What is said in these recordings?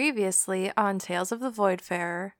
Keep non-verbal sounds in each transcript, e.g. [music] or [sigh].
Previously on Tales of the Voidfarer.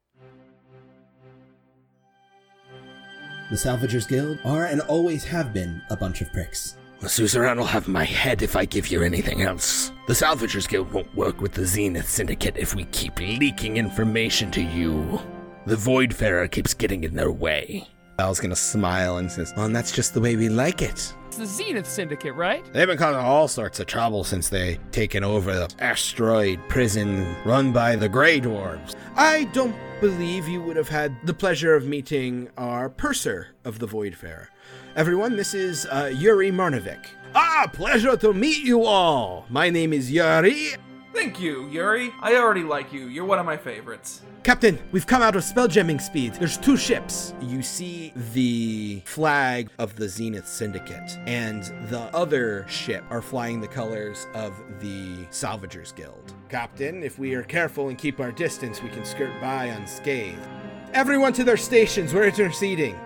The Salvagers Guild are and always have been a bunch of pricks. The suzerain will have my head if I give you anything else. The Salvagers Guild won't work with the Zenith Syndicate if we keep leaking information to you. The Voidfarer keeps getting in their way. Val's gonna smile and says, Well, and that's just the way we like it. It's the Zenith Syndicate, right? They've been causing all sorts of trouble since they taken over the asteroid prison run by the Grey Dwarves. I don't believe you would have had the pleasure of meeting our purser of the Voidfarer. Everyone, this is uh, Yuri Marnovic. Ah, pleasure to meet you all. My name is Yuri. Thank you, Yuri. I already like you. You're one of my favorites. Captain, we've come out of spelljamming speed. There's two ships. You see the flag of the Zenith Syndicate, and the other ship are flying the colors of the Salvagers Guild. Captain, if we are careful and keep our distance, we can skirt by unscathed. Everyone to their stations. We're interceding.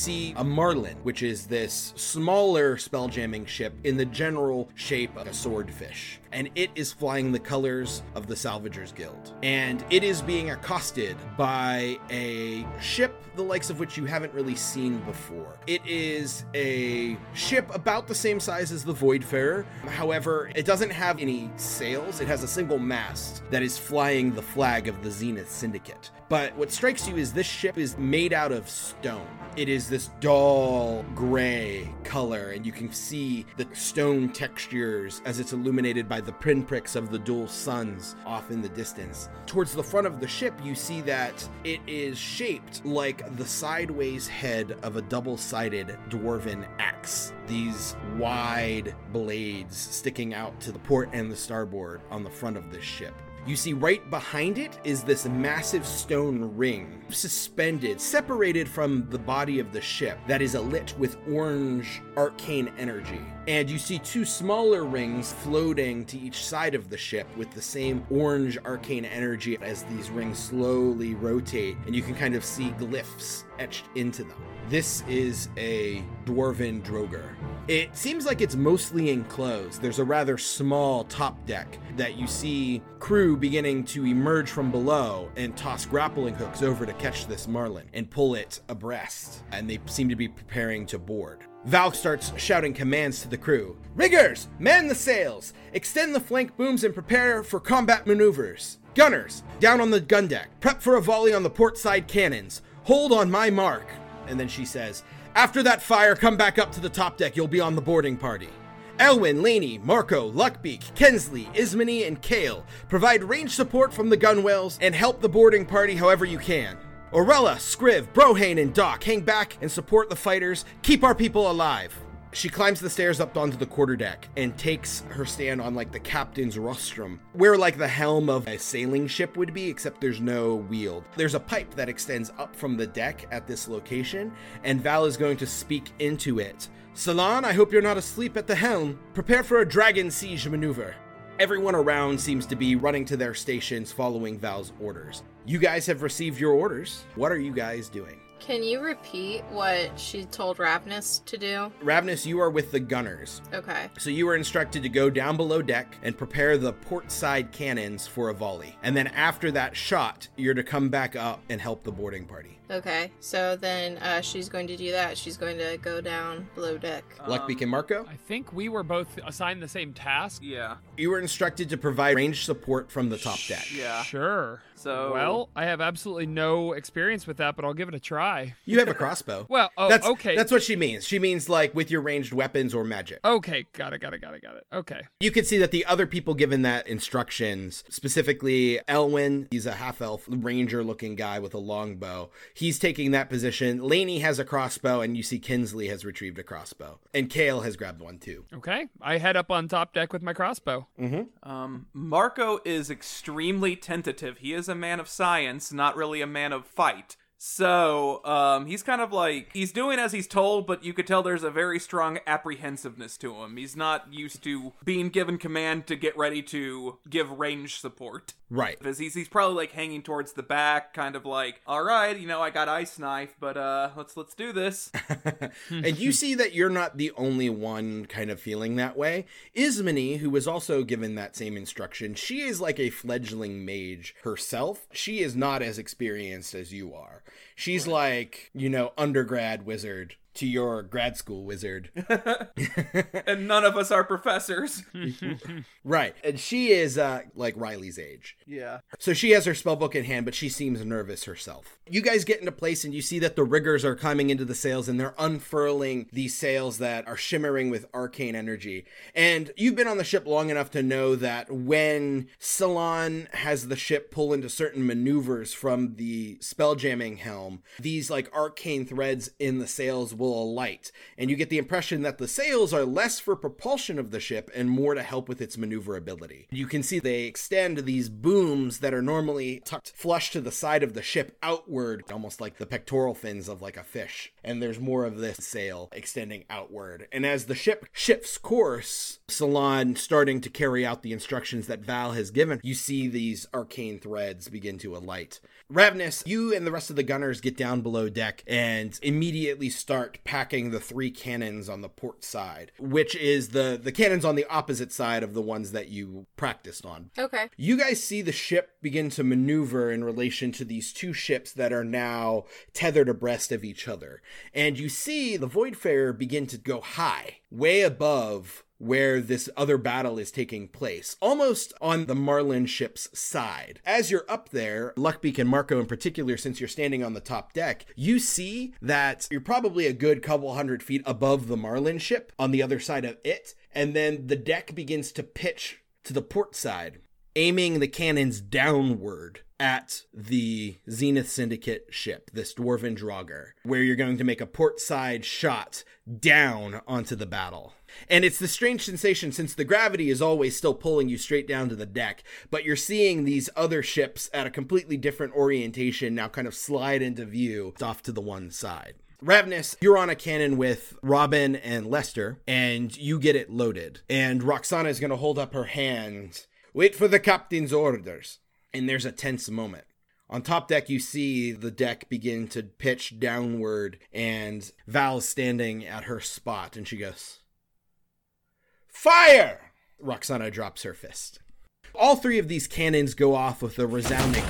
See a marlin, which is this smaller spelljamming ship in the general shape of a swordfish. And it is flying the colors of the Salvagers Guild. And it is being accosted by a ship the likes of which you haven't really seen before. It is a ship about the same size as the Voidfarer. However, it doesn't have any sails. It has a single mast that is flying the flag of the Zenith Syndicate. But what strikes you is this ship is made out of stone. It is this dull gray color, and you can see the stone textures as it's illuminated by the pinpricks of the dual suns off in the distance. Towards the front of the ship, you see that it is shaped like the sideways head of a double sided dwarven axe. These wide blades sticking out to the port and the starboard on the front of this ship. You see, right behind it is this massive stone ring, suspended, separated from the body of the ship, that is alit with orange arcane energy. And you see two smaller rings floating to each side of the ship with the same orange arcane energy as these rings slowly rotate, and you can kind of see glyphs etched into them. This is a dwarven Draugr. It seems like it's mostly enclosed. There's a rather small top deck that you see crew beginning to emerge from below and toss grappling hooks over to catch this marlin and pull it abreast. And they seem to be preparing to board. Val starts shouting commands to the crew. Riggers, man the sails, extend the flank booms and prepare for combat maneuvers. Gunners, down on the gun deck, prep for a volley on the port side cannons. Hold on my mark. And then she says, After that fire, come back up to the top deck. You'll be on the boarding party. Elwyn, Laney, Marco, Luckbeak, Kensley, Ismany, and Kale provide range support from the gunwales and help the boarding party however you can. Orella, Scriv, Brohane, and Doc hang back and support the fighters. Keep our people alive. She climbs the stairs up onto the quarterdeck and takes her stand on like the captain's rostrum, where like the helm of a sailing ship would be, except there's no wheel. There's a pipe that extends up from the deck at this location, and Val is going to speak into it. Salon, I hope you're not asleep at the helm. Prepare for a dragon siege maneuver. Everyone around seems to be running to their stations following Val's orders. You guys have received your orders. What are you guys doing? Can you repeat what she told Ravnus to do? Ravnus, you are with the gunners. Okay. So you were instructed to go down below deck and prepare the port side cannons for a volley. And then after that shot, you're to come back up and help the boarding party. Okay. So then uh, she's going to do that. She's going to go down below deck. Luckbeak and Marco, I think we were both assigned the same task. Yeah. you were instructed to provide range support from the top deck. Yeah. Sure. So- well, I have absolutely no experience with that, but I'll give it a try. You have a crossbow. [laughs] Well, oh, that's okay. That's what she means. She means like with your ranged weapons or magic. Okay, got it, got it, got it, got it. Okay. You can see that the other people given that instructions, specifically Elwyn, he's a half elf ranger looking guy with a longbow. He's taking that position. Laney has a crossbow, and you see Kinsley has retrieved a crossbow. And Kale has grabbed one too. Okay. I head up on top deck with my crossbow. Um, Marco is extremely tentative. He is a man of science, not really a man of fight. So, um, he's kind of like he's doing as he's told, but you could tell there's a very strong apprehensiveness to him. He's not used to being given command to get ready to give range support. Right. Because he's he's probably like hanging towards the back, kind of like, all right, you know, I got ice knife, but uh, let's let's do this. [laughs] and you see that you're not the only one kind of feeling that way. Ismini, who was also given that same instruction, she is like a fledgling mage herself. She is not as experienced as you are. She's like, you know, undergrad wizard to your grad school wizard. [laughs] and none of us are professors. [laughs] right. And she is uh like Riley's age. yeah. So she has her spellbook in hand, but she seems nervous herself. You guys get into place and you see that the riggers are coming into the sails and they're unfurling these sails that are shimmering with arcane energy. And you've been on the ship long enough to know that when Salon has the ship pull into certain maneuvers from the spell jamming helm, these like arcane threads in the sails will alight. And you get the impression that the sails are less for propulsion of the ship and more to help with its maneuverability. You can see they extend these booms that are normally tucked flush to the side of the ship outward, almost like the pectoral fins of like a fish. And there's more of this sail extending outward. And as the ship shifts course, Salon starting to carry out the instructions that Val has given, you see these arcane threads begin to alight. Ravnus, you and the rest of the gunners get down below deck and immediately start packing the three cannons on the port side, which is the the cannons on the opposite side of the ones that you practiced on. Okay. You guys see the ship begin to maneuver in relation to these two ships that are now tethered abreast of each other. And you see the Voidfarer begin to go high, way above where this other battle is taking place, almost on the Marlin ship's side. As you're up there, Luckbeak and Marco in particular, since you're standing on the top deck, you see that you're probably a good couple hundred feet above the Marlin ship on the other side of it, and then the deck begins to pitch to the port side, aiming the cannons downward at the Zenith Syndicate ship, this Dwarven Draugr, where you're going to make a port side shot down onto the battle. And it's the strange sensation since the gravity is always still pulling you straight down to the deck, but you're seeing these other ships at a completely different orientation now kind of slide into view off to the one side. Ravnus, you're on a cannon with Robin and Lester, and you get it loaded. And Roxana is going to hold up her hand. Wait for the captain's orders. And there's a tense moment. On top deck, you see the deck begin to pitch downward, and Val's standing at her spot, and she goes, Fire! Roxana drops her fist. All three of these cannons go off with a resounding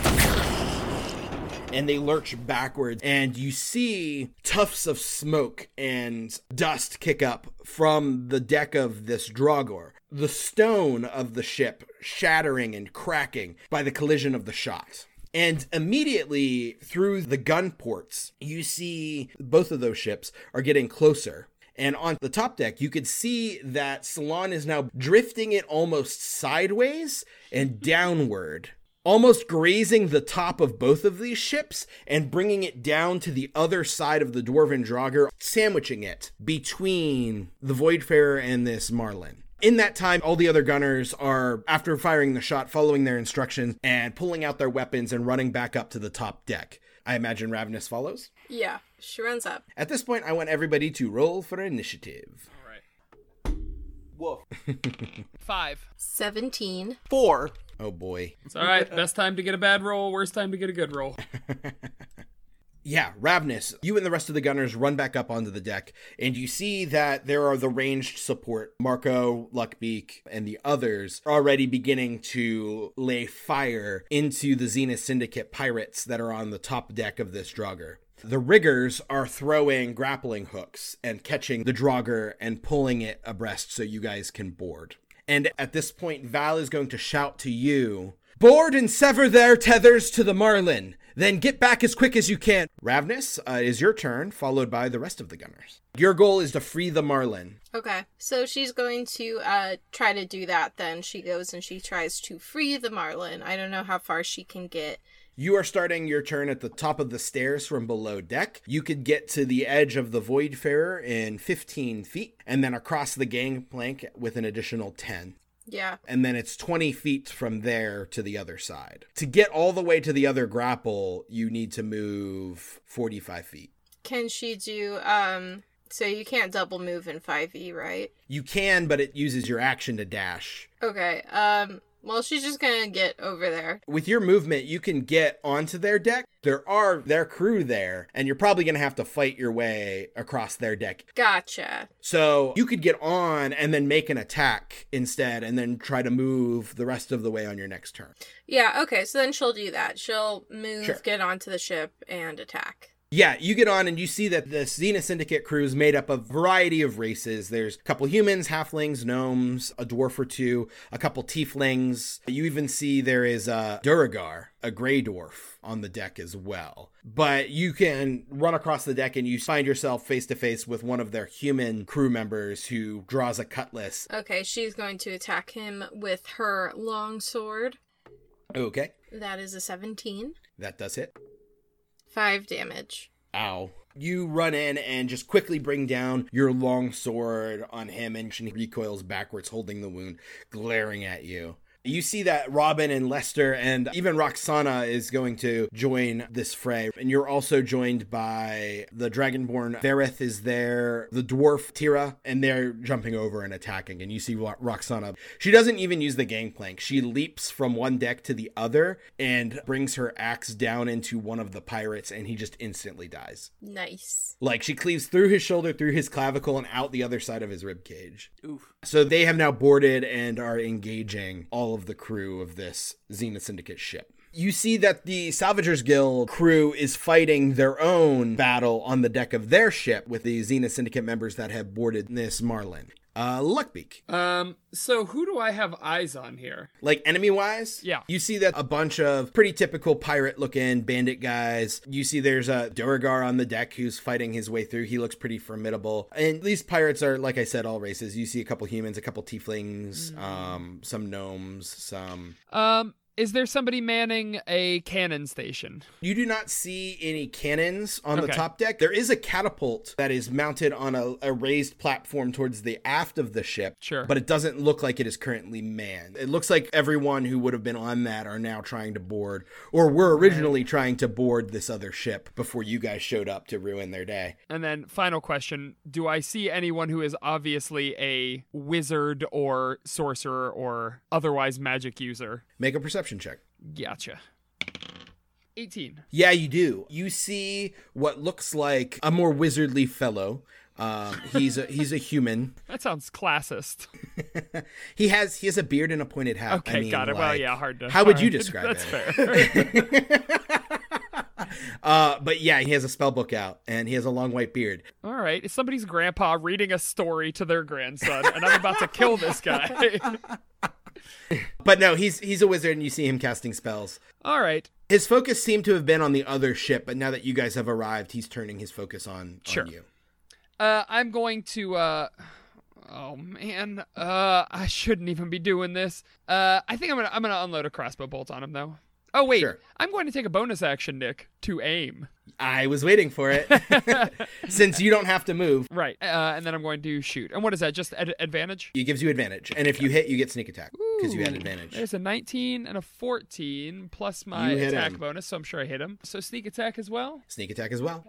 and they lurch backwards and you see tufts of smoke and dust kick up from the deck of this Draugr. The stone of the ship shattering and cracking by the collision of the shot. And immediately through the gun ports, you see both of those ships are getting closer. And on the top deck, you could see that Salon is now drifting it almost sideways and downward almost grazing the top of both of these ships and bringing it down to the other side of the Dwarven Draugr, sandwiching it between the Voidfarer and this Marlin. In that time, all the other gunners are, after firing the shot, following their instructions and pulling out their weapons and running back up to the top deck. I imagine Ravnus follows. Yeah, she runs up. At this point, I want everybody to roll for initiative. All right. Woof. [laughs] Five. 17. Four. Oh boy. It's all right. Best time to get a bad roll. Worst time to get a good roll. [laughs] Yeah, Ravnus, you and the rest of the gunners run back up onto the deck, and you see that there are the ranged support. Marco, Luckbeak, and the others are already beginning to lay fire into the Zenith Syndicate pirates that are on the top deck of this Draugr. The riggers are throwing grappling hooks and catching the Draugr and pulling it abreast so you guys can board. And at this point, Val is going to shout to you Board and sever their tethers to the Marlin. Then get back as quick as you can. Ravnus, uh, is your turn, followed by the rest of the gunners. Your goal is to free the Marlin. Okay, so she's going to uh try to do that. Then she goes and she tries to free the Marlin. I don't know how far she can get. You are starting your turn at the top of the stairs from below deck. You could get to the edge of the Voidfarer in 15 feet, and then across the gangplank with an additional 10 Yeah. and then it's 20 feet from there to the other side. To get all the way to the other grapple, you need to move 45 feet. Can she do um? So you can't double move in five E, right? You can, but it uses your action to dash. Okay. Um. Well, she's just gonna get over there. With your movement, you can get onto their deck. There are their crew there, and you're probably going to have to fight your way across their deck. Gotcha. So you could get on and then make an attack instead, and then try to move the rest of the way on your next turn. Yeah. Okay. So then she'll do that. She'll move, Sure. get onto the ship, and attack. Yeah, you get on and you see that the Zenith Syndicate crew is made up of a variety of races. There's a couple humans, halflings, gnomes, a dwarf or two, a couple tieflings. You even see there is a Duergar, a gray dwarf, on the deck as well. But you can run across the deck and you find yourself face to face with one of their human crew members who draws a cutlass. Okay. She's going to attack him with her long sword. Okay, That is a seventeen. that does hit. Five damage. Ow. You run in and just quickly bring down your long sword on him, and he recoils backwards, holding the wound, glaring at you. You see that Robin and Lester and even Roxana is going to join this fray. And you're also joined by the Dragonborn. Verith is there, the dwarf Tira, and they're jumping over and attacking. And you see Ro- Roxana. She doesn't even use the gangplank. She leaps from one deck to the other and brings her axe down into one of the pirates, and he just instantly dies. Nice. Like she cleaves through his shoulder, through his clavicle, and out the other side of his rib cage. Oof. So they have now boarded and are engaging all of the crew of this Zenith Syndicate ship. You see that the Salvagers Guild crew is fighting their own battle on the deck of their ship with the Zenith Syndicate members that have boarded this Marlin. Uh, Luckbeak. Um, so who do I have eyes on here? Like enemy wise, Yeah. You see that a bunch of pretty typical pirate looking bandit guys. You see there's a Duergar on the deck who's fighting his way through. He looks pretty formidable. And these pirates are, like I said, all races. You see a couple humans, a couple tieflings, um, some gnomes, some. Um, is there somebody manning a cannon station? You do not see any cannons on the top deck. There is a catapult that is mounted on a, a raised platform towards the aft of the ship. Sure. But it doesn't look like it is currently manned. It looks like everyone who would have been on that are now trying to board, or were originally trying to board this other ship before you guys showed up to ruin their day. And then final question, do I see anyone who is obviously a wizard or sorcerer or otherwise magic user? Make a perception check. Gotcha. 18. Yeah, you do. You see what looks like a more wizardly fellow. Um, he's a he's a human. [laughs] That sounds classist. [laughs] He has he has a beard and a pointed hat. Okay, I mean, got it. well, yeah, hard to. How would you [laughs] describe That's it? fair. Uh, but yeah, he has a spell book out and he has a long white beard. All right, it's somebody's grandpa reading a story to their grandson, and I'm about to kill this guy. [laughs] But no, he's he's a wizard and you see him casting spells. All right, His focus seemed to have been on the other ship, but now that you guys have arrived, he's turning his focus on, Sure. on you. uh, I'm going to. Uh, oh man, uh, I shouldn't even be doing this. Uh, I think I'm gonna I'm gonna unload a crossbow bolt on him though. Oh wait, Sure. I'm going to take a bonus action, Nick, to aim. I was waiting for it. [laughs] Since you don't have to move, Right, uh, and then I'm going to shoot. And what is that? Just ad- advantage? it gives you advantage. And if you hit, you get sneak attack because you had advantage. There's a 19 and a 14 plus my attack him. bonus, so I'm sure I hit him. So sneak attack as well. Sneak attack as well.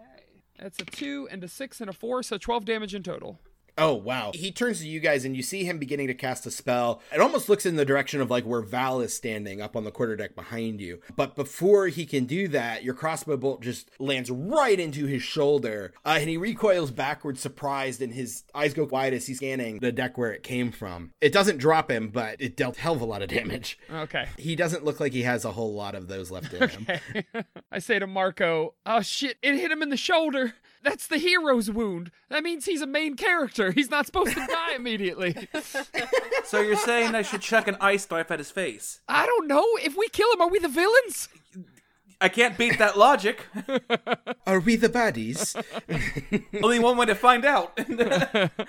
That's a two and a six and a four, so 12 damage in total. Oh, wow. He turns to you guys and you see him beginning to cast a spell. It almost looks in the direction of like where Val is standing up on the quarterdeck behind you. But before he can do that, your crossbow bolt just lands right into his shoulder. Uh, and he recoils backwards, surprised, and his eyes go wide as he's scanning the deck where it came from. It doesn't drop him, but it dealt hell of a lot of damage. Okay. He doesn't look like he has a whole lot of those left in him. [laughs] I say to Marco, "Oh shit! It hit him in the shoulder. That's the hero's wound. That means he's a main character. He's not supposed to [laughs] die immediately. [laughs] So you're saying I should chuck an ice knife at his face? I don't know. If we kill him, are we the villains? I can't beat that logic. [laughs] Are we the baddies? Only one way to find out.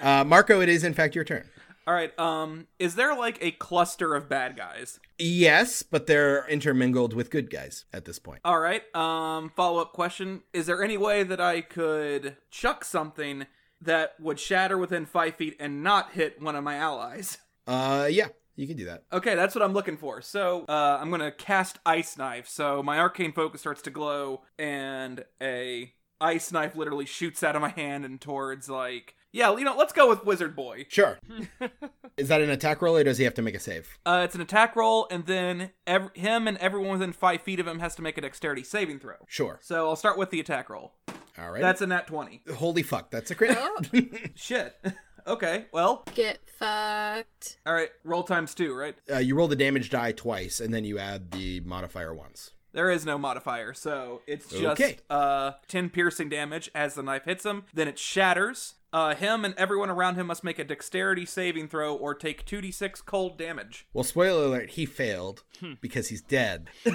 uh, Marco, it is in fact your turn. All right. Um, is there like a cluster of bad guys? Yes, but they're intermingled with good guys at this point. All right. Um, follow up question: Is there any way that I could chuck something that would shatter within five feet and not hit one of my allies? Uh, yeah, you can do that. Okay, that's what I'm looking for. So, uh, I'm gonna cast Ice Knife. So my arcane focus starts to glow, and a ice knife literally shoots out of my hand and towards like, yeah, you know, let's go with Wizard Boy. Sure. [laughs] is that an attack roll or does he have to make a save? Uh, it's an attack roll, and then ev- him and everyone within five feet of him has to make a dexterity saving throw. Sure. So I'll start with the attack roll. All right. That's a nat 20. holy fuck. That's a crit. [laughs] Shit. [laughs] okay, well, Get fucked. all right, roll times two, right? uh, you roll the damage die twice, and then you add the modifier once. There is no modifier, so it's just Okay. uh 10 piercing damage as the knife hits him. Then it shatters. Uh, him and everyone around him must make a dexterity saving throw or take 2d6 cold damage. Well, spoiler alert, he failed because he's dead. [laughs]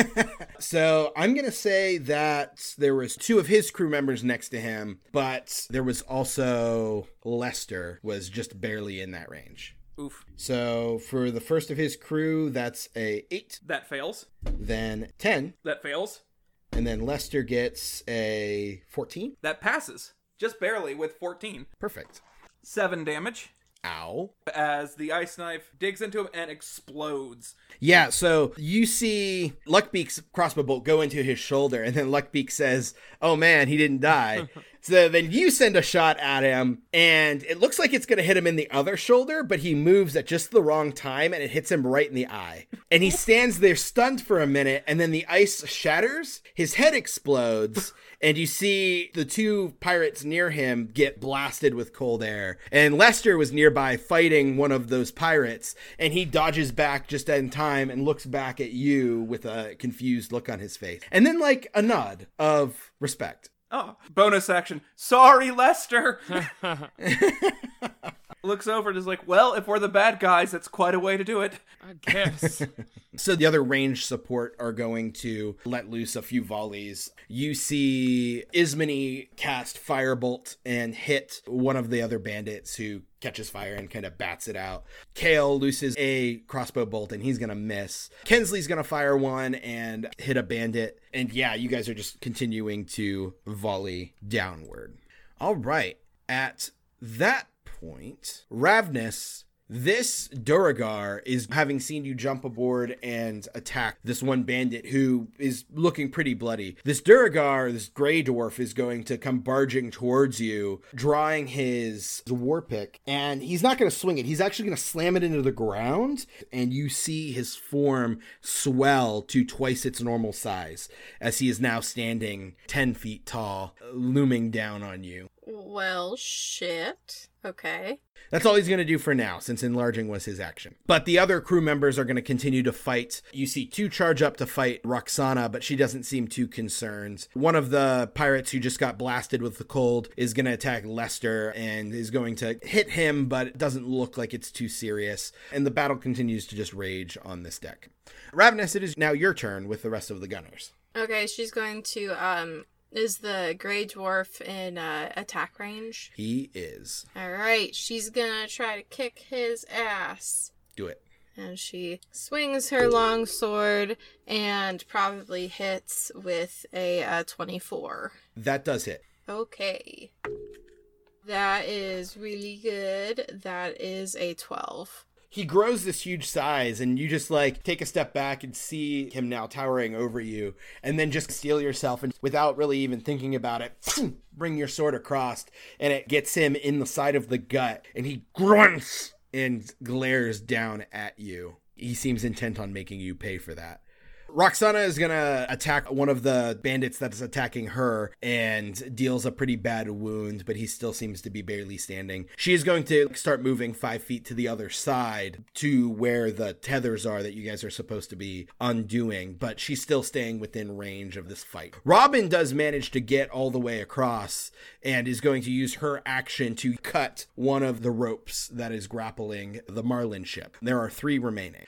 [laughs] so I'm gonna say that there was two of his crew members next to him, but there was also Lester was just barely in that range. Oof. So for the first of his crew, that's a eight, That fails. then ten, That fails. and then Lester gets a fourteen. That passes. Just barely with 14. Perfect. 7 damage Ow. as the ice knife digs into him and explodes. Yeah, so you see Luckbeak's crossbow bolt go into his shoulder, and then Luckbeak says, Oh man, he didn't die. [laughs] so then you send a shot at him, and it looks like it's going to hit him in the other shoulder, but he moves at just the wrong time, and it hits him right in the eye. And he stands there stunned for a minute, and then the ice shatters, his head explodes. And you see the two pirates near him get blasted with cold air. And Lester was nearby fighting one of those pirates, and he dodges back just in time and looks back at you with a confused look on his face. And then, like, a nod of respect. Oh, bonus action. Sorry, Lester. [laughs] [laughs] [laughs] Looks over and is like, well, if we're the bad guys, that's quite a way to do it. I guess. [laughs] So the other range support are going to let loose a few volleys. You see Ismany cast Firebolt and hit one of the other bandits who catches fire and kind of bats it out. Kale looses a crossbow bolt and he's going to miss. Kensley's going to fire one and hit a bandit. And yeah, you guys are just continuing to volley downward. All right. At that point, Ravnus this Duergar is having seen you jump aboard and attack this one bandit who is looking pretty bloody. This Duergar, this gray dwarf, is going to come barging towards you, drawing his war pick, and he's not going to swing it. He's actually going to slam it into the ground, and you see his form swell to twice its normal size as he is now standing 10 feet tall, looming down on you. Well, shit. Okay. That's all he's going to do for now, since enlarging was his action. But the other crew members are going to continue to fight. You see two charge up to fight Roxana, but she doesn't seem too concerned. One of the pirates who just got blasted with the cold is going to attack Lester and is going to hit him, but it doesn't look like it's too serious. And the battle continues to just rage on this deck. Ravnus, it is now your turn with the rest of the gunners. Okay, she's going to um is the gray dwarf in uh, attack range? He is. All right, she's gonna try to kick his ass. Do it. And she swings her long sword and probably hits with a uh, 24. That does hit. Okay. That is really good. That is a 12. He grows this huge size and you just like take a step back and see him now towering over you and then just steel yourself and without really even thinking about it [clears throat] bring your sword across and it gets him in the side of the gut and he grunts and glares down at you. He seems intent on making you pay for that Roxana is gonna attack one of the bandits that's attacking her and deals a pretty bad wound, but he still seems to be barely standing. She is going to start moving five feet to the other side to where the tethers are that you guys are supposed to be undoing, but she's still staying within range of this fight. Robin does manage to get all the way across and is going to use her action to cut one of the ropes that is grappling the Marlin ship. There are three remaining.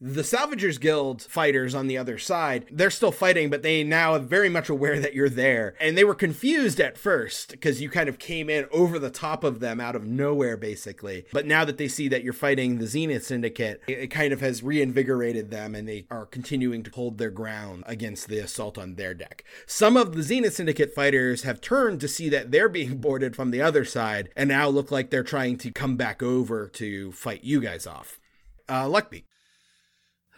The Salvagers Guild fighters on the other side, they're still fighting, but they now are very much aware that you're there. And they were confused at first because you kind of came in over the top of them out of nowhere, basically. But now that they see that you're fighting the Zenith Syndicate, it, it kind of has reinvigorated them and they are continuing to hold their ground against the assault on their deck. Some of the Zenith Syndicate fighters have turned to see that they're being [laughs] boarded from the other side and now look like they're trying to come back over to fight you guys off. Uh, Luckbeak.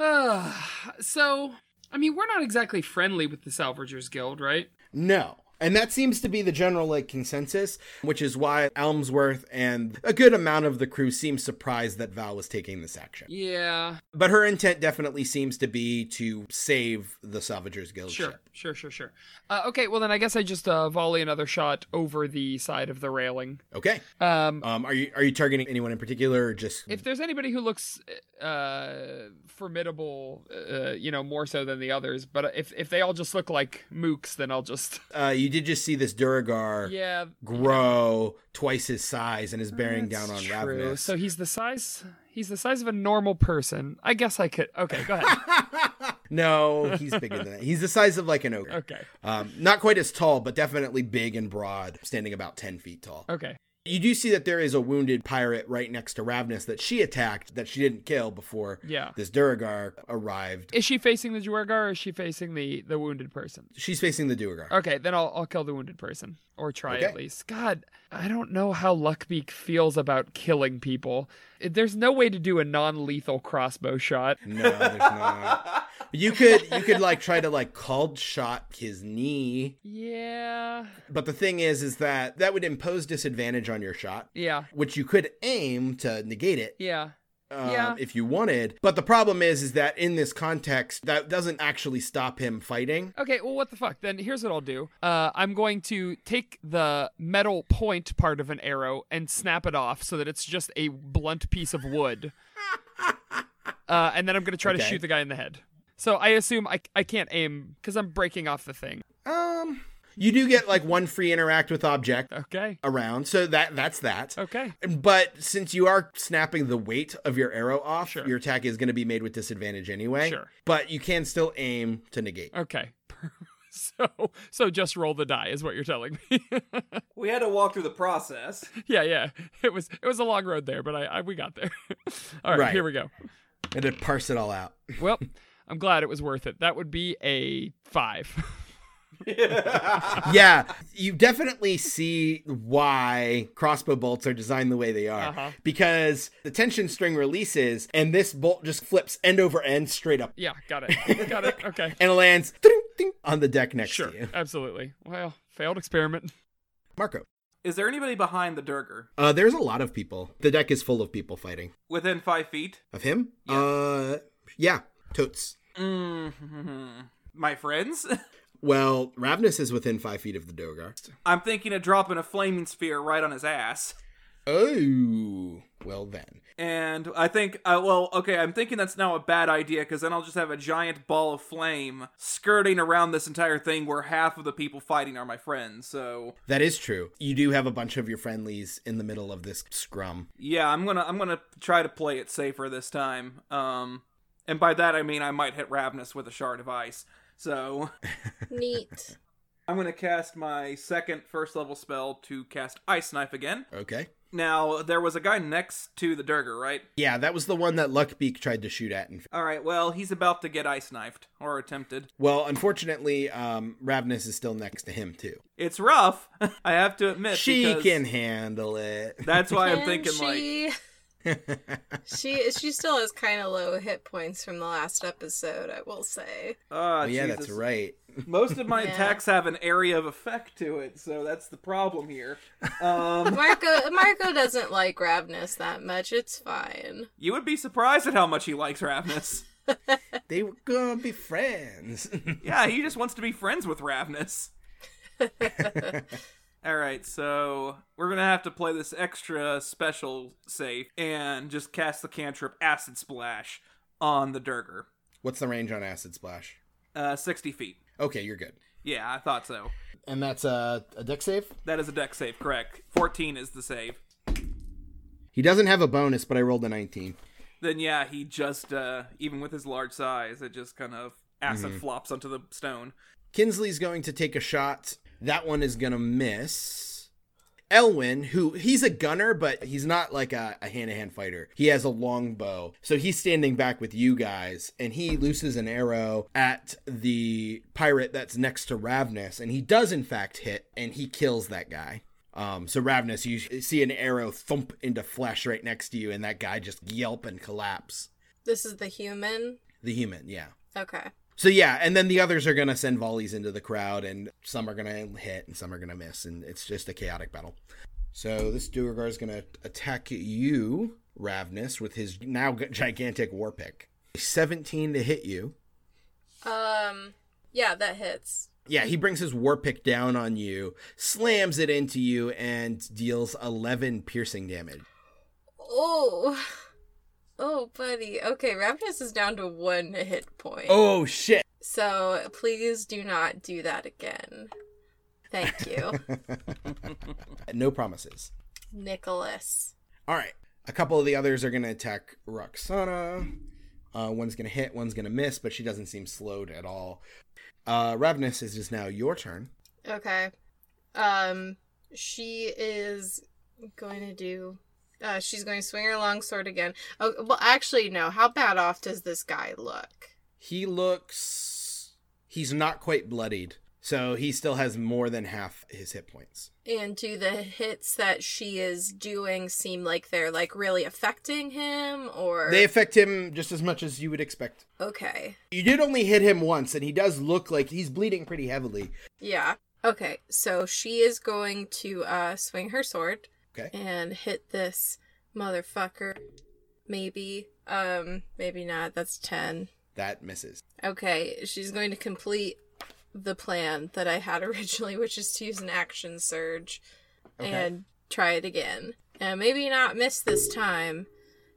[sighs] so, I mean, we're not exactly friendly with the Salvagers Guild, right? No. And that seems to be the general like consensus, which is why Elmsworth and a good amount of the crew seem surprised that Val was taking this action. Yeah. But her intent definitely seems to be to save the Salvagers Guild Sure, ship. sure, sure, sure. Uh, okay, well then I guess I just uh, volley another shot over the side of the railing. Okay. Um, Um, are you are you targeting anyone in particular or just if there's anybody who looks uh, formidable, uh, you know, more so than the others, but if if they all just look like mooks, then I'll just uh, you did just see this Duergar yeah grow twice his size and is bearing that's down on true. Ravnus. So he's the size he's the size of a normal person. I guess I could. Okay, go ahead. [laughs] no, he's bigger than that. He's the size of like an ogre. okay, Um, not quite as tall, but definitely big and broad, standing about 10 feet tall. okay. You do see that there is a wounded pirate right next to Ravnus that she attacked that she didn't kill before Yeah. this Duergar arrived. Is she facing the Duergar or is she facing the the wounded person? She's facing the Duergar. Okay, then I'll I'll kill the wounded person or try Okay. at least. God, I don't know how Luckbeak feels about killing people. There's no way to do a non-lethal crossbow shot. No, there's not. [laughs] You could you could like try to like cold shot his knee, Yeah. but the thing is is that that would impose disadvantage on your shot, Yeah. which you could aim to negate it. Yeah. um, Yeah. if you wanted. But the problem is, is that in this context, that doesn't actually stop him fighting. Okay, well, what the fuck? Then here's what I'll do. Uh, I'm going to take the metal point part of an arrow and snap it off so that it's just a blunt piece of wood. [laughs] Uh, and then I'm going to try to shoot the guy in the head. So I assume I, I can't aim because I'm breaking off the thing. Um, you do get like one free interact with object Okay. around, so that that's that. Okay. But since you are snapping the weight of your arrow off, Sure. your attack is going to be made with disadvantage anyway. Sure. But you can still aim to negate. Okay. [laughs] so so just roll the die is what you're telling me. [laughs] We had to walk through the process. yeah, yeah. It was it was a long road there, but I, I we got there. [laughs] all right, Right. here we go. And to parse it all out. Well, I'm glad it was worth it. That would be a five. [laughs] yeah, you definitely see why crossbow bolts are designed the way they are. Uh-huh. Because the tension string releases, and this bolt just flips end over end straight up yeah, got it. [laughs] Got it. Okay. and lands ding, ding, on the deck next Sure. to you. Absolutely. Well, failed experiment. Marco. Is there anybody behind the Duergar? Uh, there's a lot of people. The deck is full of people fighting. Within five feet? Of him? Uh, yeah, totes. Mm My friends? [laughs] Well, Ravnus is within five feet of the Duergar. I'm thinking of dropping a flaming sphere right on his ass. Oh, well then. And I think, uh, well, okay, I'm thinking that's now a bad idea because then I'll just have a giant ball of flame skirting around this entire thing where half of the people fighting are my friends. So That is true. You do have a bunch of your friendlies in the middle of this scrum. yeah, I'm gonna I'm gonna try to play it safer this time. Um, and by that I mean I might hit Ravnus with a shard of ice. So [laughs] Neat. I'm gonna cast my second first level spell to cast Ice Knife again. Okay. Now there was a guy next to the Duergar, right? Yeah, that was the one that Luckbeak tried to shoot at. And All right. Well, he's about to get ice knifed or attempted. well, unfortunately, um, Ravnus is still next to him too. It's rough. [laughs] I have to admit. She can handle it. That's why I'm Can thinking like she? She she still has kind of low hit points from the last episode, I will say. Oh, Oh, yeah, that's right. Most of my [laughs] Yeah. attacks have an area of effect to it, so that's the problem here. Um, [laughs] Marco Marco doesn't like Ravnus that much. It's fine. you would be surprised at how much he likes Ravnus. [laughs] They were gonna be friends. yeah, he just wants to be friends with Ravnus. All right, so we're gonna have to play this extra special safe and just cast the cantrip Acid Splash on the Duergar. What's the range on Acid Splash? Uh, 60 feet. Okay, you're good. Yeah, I thought so. And that's a, a Dex save? That is a Dex save, correct. 14 is the save. He doesn't have a bonus, but I rolled a 19. Then, yeah, he just, uh, even with his large size, it just kind of acid flops onto the stone. Kinsley's going to take a shot. That one is going to miss. Elwin, who he's a gunner, but he's not like a hand to hand fighter. He has a long bow. So he's standing back with you guys, and he looses an arrow at the pirate that's next to Ravnus, and he does, in fact, hit, and he kills that guy. Um, so Ravnus, you see an arrow thump into flesh right next to you, and that guy just yelp and collapse. This is the human. The human, yeah. Okay. So yeah, and then the others are gonna send volleys into the crowd, and some are gonna hit, and some are gonna miss, and it's just a chaotic battle. So this Duergar is gonna attack you, Ravnus, with his now gigantic war pick. Seventeen to hit you. Um. Yeah, that hits. Yeah, he brings his war pick down on you, slams it into you, and deals eleven piercing damage. Oh. Oh, buddy. Okay, Ravnus is down to one hit point. Oh shit! So please do not do that again. Thank you, [laughs] no promises. Nicholas. All right. A couple of the others are going to attack Roxana. Uh, one's going to hit, one's going to miss, but she doesn't seem slowed at all. Uh, Ravnus is just now your turn. Okay. Um, she is going to do. Uh, she's going to swing her long sword again. Oh, well, actually, no. How bad off does this guy look? He looks. He's not quite bloodied, so he still has more than half his hit points. And do the hits that she is doing seem like they're like really affecting him, or They affect him just as much as you would expect. okay? You did only hit him once, and he does look like he's bleeding pretty heavily. Yeah. Okay, so she is going to uh swing her sword Okay. and hit this motherfucker. Maybe. Um, maybe not. That's 10. That misses. Okay, she's going to complete the plan that I had [laughs] originally, which is to use an action surge Okay. and try it again. And maybe not miss this time,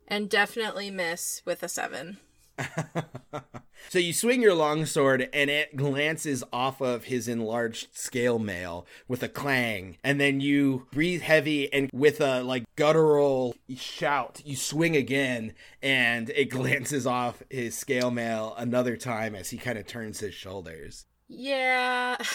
and definitely miss with a 7. [laughs] so you swing your longsword and it glances off of his enlarged scale mail with a clang and then you breathe heavy and with a like guttural shout you swing again and it [laughs] glances off his scale mail another time as he kind of turns his shoulders Yeah. [laughs]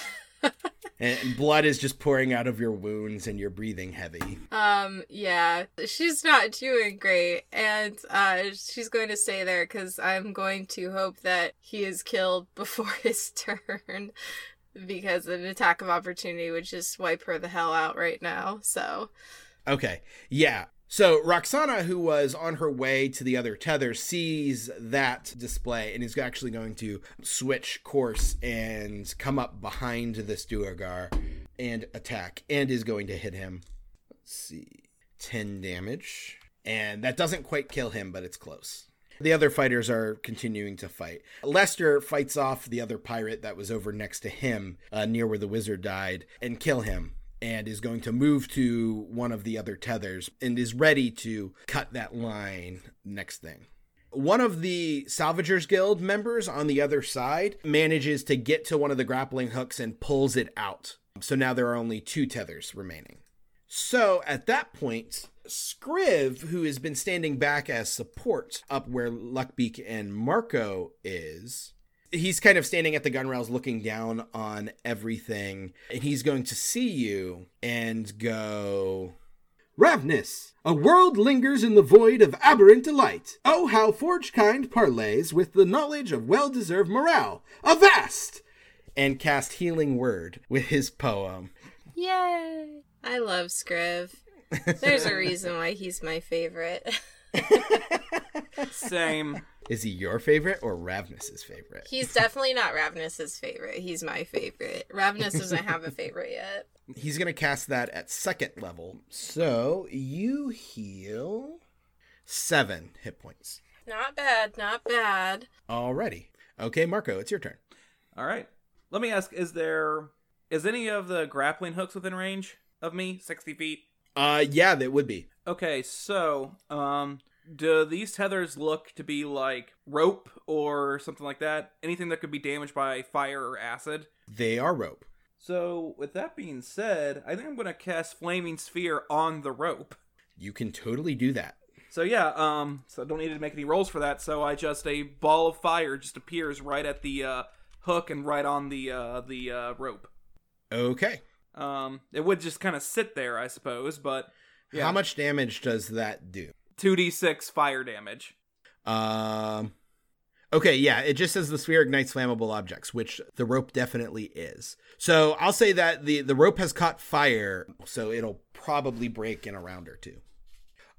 [laughs] and blood is just pouring out of your wounds and you're breathing heavy Um, yeah, she's not doing great, and uh, she's going to stay there because I'm going to hope that he is killed [laughs] before his turn, because an attack of opportunity would just wipe her the hell out right now. So, Okay. Yeah. So Roxana, who was on her way to the other tether, sees that display and is actually going to switch course and come up behind this Duergar and attack, and is going to hit him. Let's see. 10 damage. And that doesn't quite kill him, but it's close. The other fighters are continuing to fight. Lester fights off the other pirate that was over next to him, uh, near where the wizard died, and kill him and is going to move to one of the other tethers and is ready to cut that line next thing. One of the Salvagers Guild members on the other side manages to get to one of the grappling hooks and pulls it out. So now there are only two tethers remaining. So at that point, Scriv, who has been standing back as support up where Luckbeak and Marco is, he's kind of standing at the gun rails looking down on everything and he's going to see you and go Ravnus, a world lingers in the void of aberrant delight. Oh, how forge kind parlays with the knowledge of well-deserved morale. Avast! And cast Healing Word with his poem. yay! I love Scriv. [laughs] There's a reason why he's my favorite. [laughs] Same. Is he your favorite or Ravnus's favorite? He's definitely not Ravnus's favorite. He's my favorite. Ravenus doesn't have a favorite yet. He's gonna cast that at second level. So you heal seven hit points. Not bad, not bad. Alrighty. Okay, Marco, it's your turn. All right. Let me ask: Is there is any of the grappling hooks within range of me? Sixty feet. Uh, yeah, that would be. Okay, so um, do these tethers look to be like rope or something like that? Anything that could be damaged by fire or acid? They are rope. So, with that being said, I think I'm going to cast Flaming Sphere on the rope. You can totally do that. So yeah, um, so I don't need to make any rolls for that. So I just a ball of fire just appears right at the uh, hook and right on the uh, the uh, rope. Okay. Um, it would just kind of sit there, I suppose, but yeah. How much damage does that do? two d six fire damage. Um. Okay, yeah, it just says the sphere ignites flammable objects, which the rope definitely is. So I'll say that the the rope has caught fire, so it'll probably break in a round or two.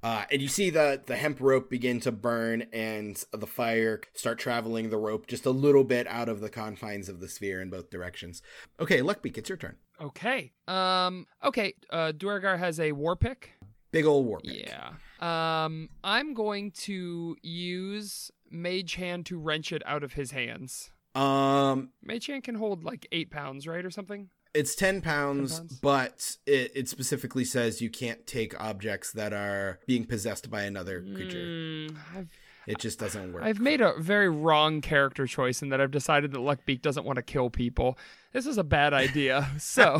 Uh, and you see the the hemp rope begin to burn, and the fire start traveling the rope just a little bit out of the confines of the sphere in both directions. Okay, Luckbeak, it's your turn. Okay. Um. Okay. Uh, Duergar has a war pick. Big old war pick. Yeah. Um. I'm going to use Mage Hand to wrench it out of his hands. Um, Mage Hand can hold like eight pounds, right, or something. It's 10 pounds, 10 pounds? but it, it specifically says you can't take objects that are being possessed by another creature. Mm, I've It just doesn't work. I've made a very wrong character choice in that I've decided that Luckbeak doesn't want to kill people. This is a bad idea. [laughs] So,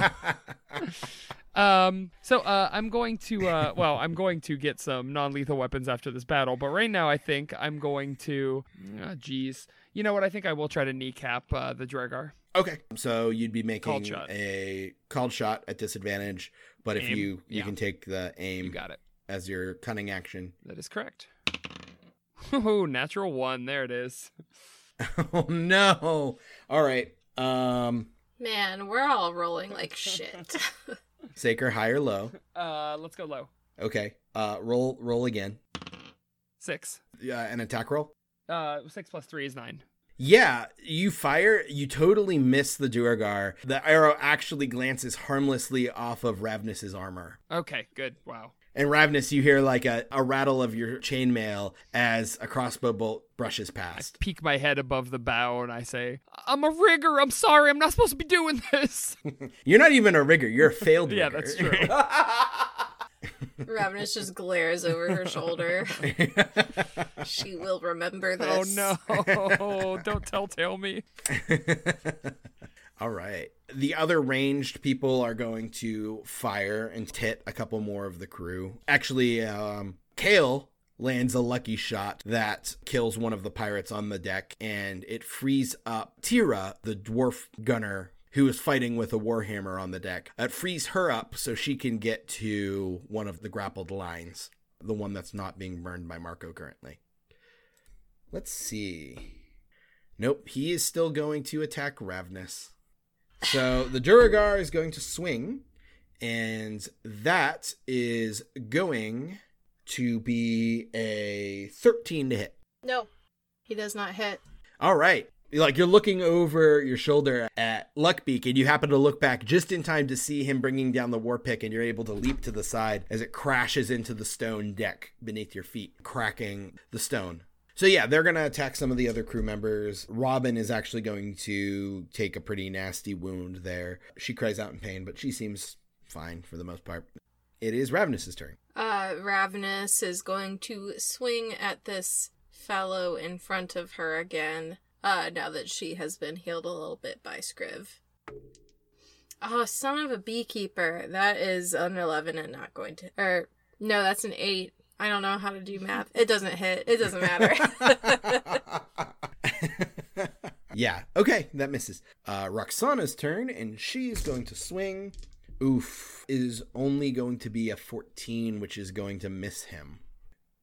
um, so uh, I'm going to uh, well, I'm going to get some non-lethal weapons after this battle. But right now, I think I'm going to, ah, geez, you know what? I think I will try to kneecap uh, the Duergar. Okay, so you'd be making Called a called shot at disadvantage, but if you you yeah. can take the aim You got it. as your cunning action. That is correct. [laughs] Oh, natural one. There it is. [laughs] oh no! All right, um, Man, we're all rolling like shit. [laughs] Saker high or low. Uh, let's go low. Okay, uh, roll roll again. Six. Yeah, an attack roll. Uh, six plus three is nine. Yeah, you fire, you totally miss the Duergar. The arrow actually glances harmlessly off of Ravnus's armor. Okay, good. Wow. And Ravnus, you hear like a, a rattle of your chainmail as a crossbow bolt brushes past. I peek my head above the bow and I say, I'm a rigger. I'm sorry. I'm not supposed to be doing this. [laughs] [laughs] You're not even a rigger, you're a [laughs] failed yeah, that's true. Ravnus just glares over her shoulder. she will remember this. oh this. no. Don't telltale me. All right. The other ranged people are going to fire and hit a couple more of the crew. Actually, um, Kale lands a lucky shot that kills one of the pirates on the deck, and it frees up Tira, the dwarf gunner who is fighting with a warhammer on the deck. It frees her up so she can get to one of the grappled lines, the one that's not being burned by Marco currently. Let's see. Nope, he is still going to attack Ravnus. So the Duergar is going to swing, and that is going to be a 13 to hit. No, he does not hit. All right. Like you're looking over your shoulder at Luckbeak, and you happen to look back just in time to see him bringing down the war pick, and you're able to leap to the side as it crashes into the stone deck beneath your feet, cracking the stone. So yeah, they're gonna attack some of the other crew members. Robin is actually going to take a pretty nasty wound there. She cries out in pain, but she seems fine for the most part. It is Ravnus's turn. Uh, Ravnus is going to swing at this fellow in front of her again. Uh, now that she has been healed a little bit by Scriv. Oh, son of a beekeeper. That is an 11 and not going to. Or, no, that's an 8. I don't know how to do math. It doesn't hit. It doesn't matter. [laughs] yeah, okay, that misses. Uh, Roxana's turn, and she's going to swing. Oof, is only going to be a 14, which is going to miss him.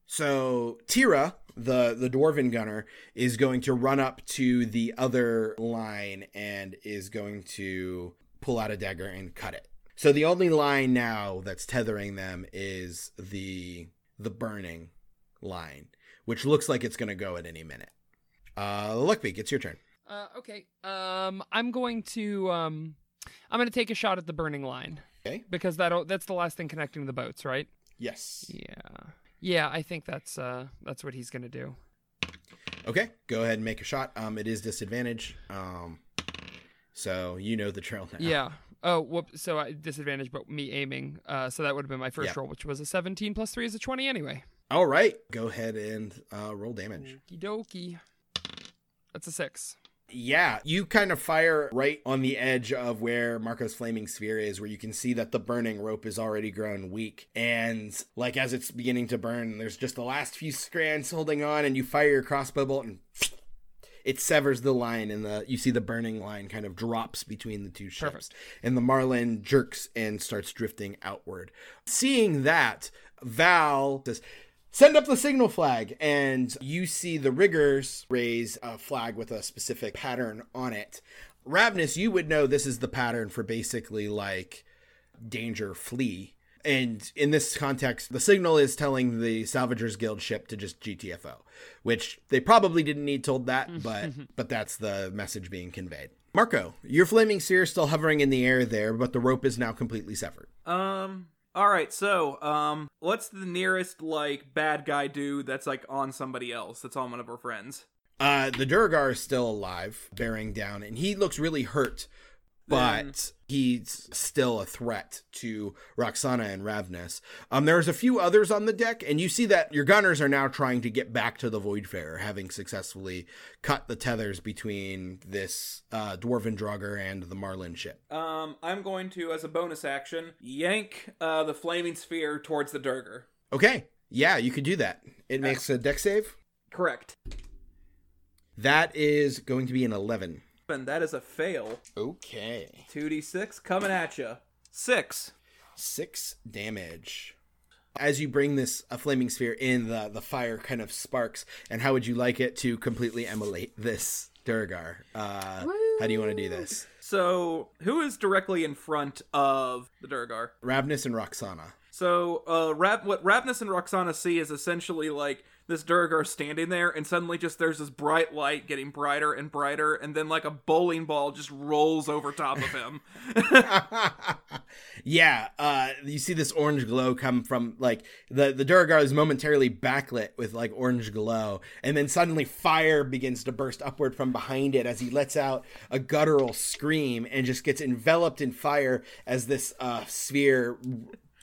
So Tira, the the dwarven gunner, is going to run up to the other line and is going to pull out a dagger and cut it. So the only line now that's tethering them is the the burning line, which looks like it's going to go at any minute. Uh, Luckbeak, it's your turn. Uh, okay. Um, I'm going to um, I'm going to take a shot at the burning line. Okay. Because that that's the last thing connecting the boats, right? Yes. Yeah. Yeah, I think that's uh that's what he's gonna do. Okay, go ahead and make a shot. Um, it is disadvantage. Um, so you know the trail now. Yeah. Oh, whoop. So I disadvantage, but me aiming. Uh, so that would have been my first roll, which was a 17 plus three is a 20 anyway. All right, go ahead and uh, roll damage. Okie dokie. That's a six. Yeah, you kind of fire right on the edge of where Marco's flaming sphere is, where you can see that the burning rope is already grown weak. And like as it's beginning to burn, there's just the last few strands holding on, and you fire your crossbow bolt, and it severs the line, and the you see the burning line kind of drops between the two ships, Perfect. and the Marlin jerks and starts drifting outward. Seeing that, Val says. Send up the signal flag, and you see the riggers raise a flag with a specific pattern on it. Ravnus, you would know this is the pattern for basically like danger, flee. And in this context, the signal is telling the Salvagers Guild ship to just GTFO, which they probably didn't need told that, [laughs] but but that's the message being conveyed. Marco, your flaming sphere is still hovering in the air there, but the rope is now completely severed. Um. All right. So, um, what's the nearest like bad guy dude that's like on somebody else? That's on one of our friends. Uh, the Duergar is still alive, bearing down, and he looks really hurt, but Then- he's still a threat to Roxana and Ravnus. Um, there's a few others on the deck, and you see that your gunners are now trying to get back to the Voidfarer, having successfully cut the tethers between this uh, Dwarven Draugr and the Marlin ship. Um, I'm going to, as a bonus action, yank uh the flaming sphere towards the Duergar. Okay, yeah, you could do that. It makes a Dex save. Correct. That is going to be an 11. And that is a fail. Okay. 2d6 coming at you. Six. six damage. As you bring this a flaming sphere in, the the fire kind of sparks. And how would you like it to completely emulate this Duergar? Uh, how do you want to do this? So, who is directly in front of the Duergar? Ravnus and Roxana. So, uh, Rap- what Ravnus and Roxana see is essentially like this Duergar standing there, and suddenly just there's this bright light getting brighter and brighter, and then like a bowling ball just rolls over top of him. [laughs] [laughs] yeah, uh, you see this orange glow come from like the the Duergar is momentarily backlit with like orange glow, and then suddenly fire begins to burst upward from behind it as he lets out a guttural scream and just gets enveloped in fire as this uh, sphere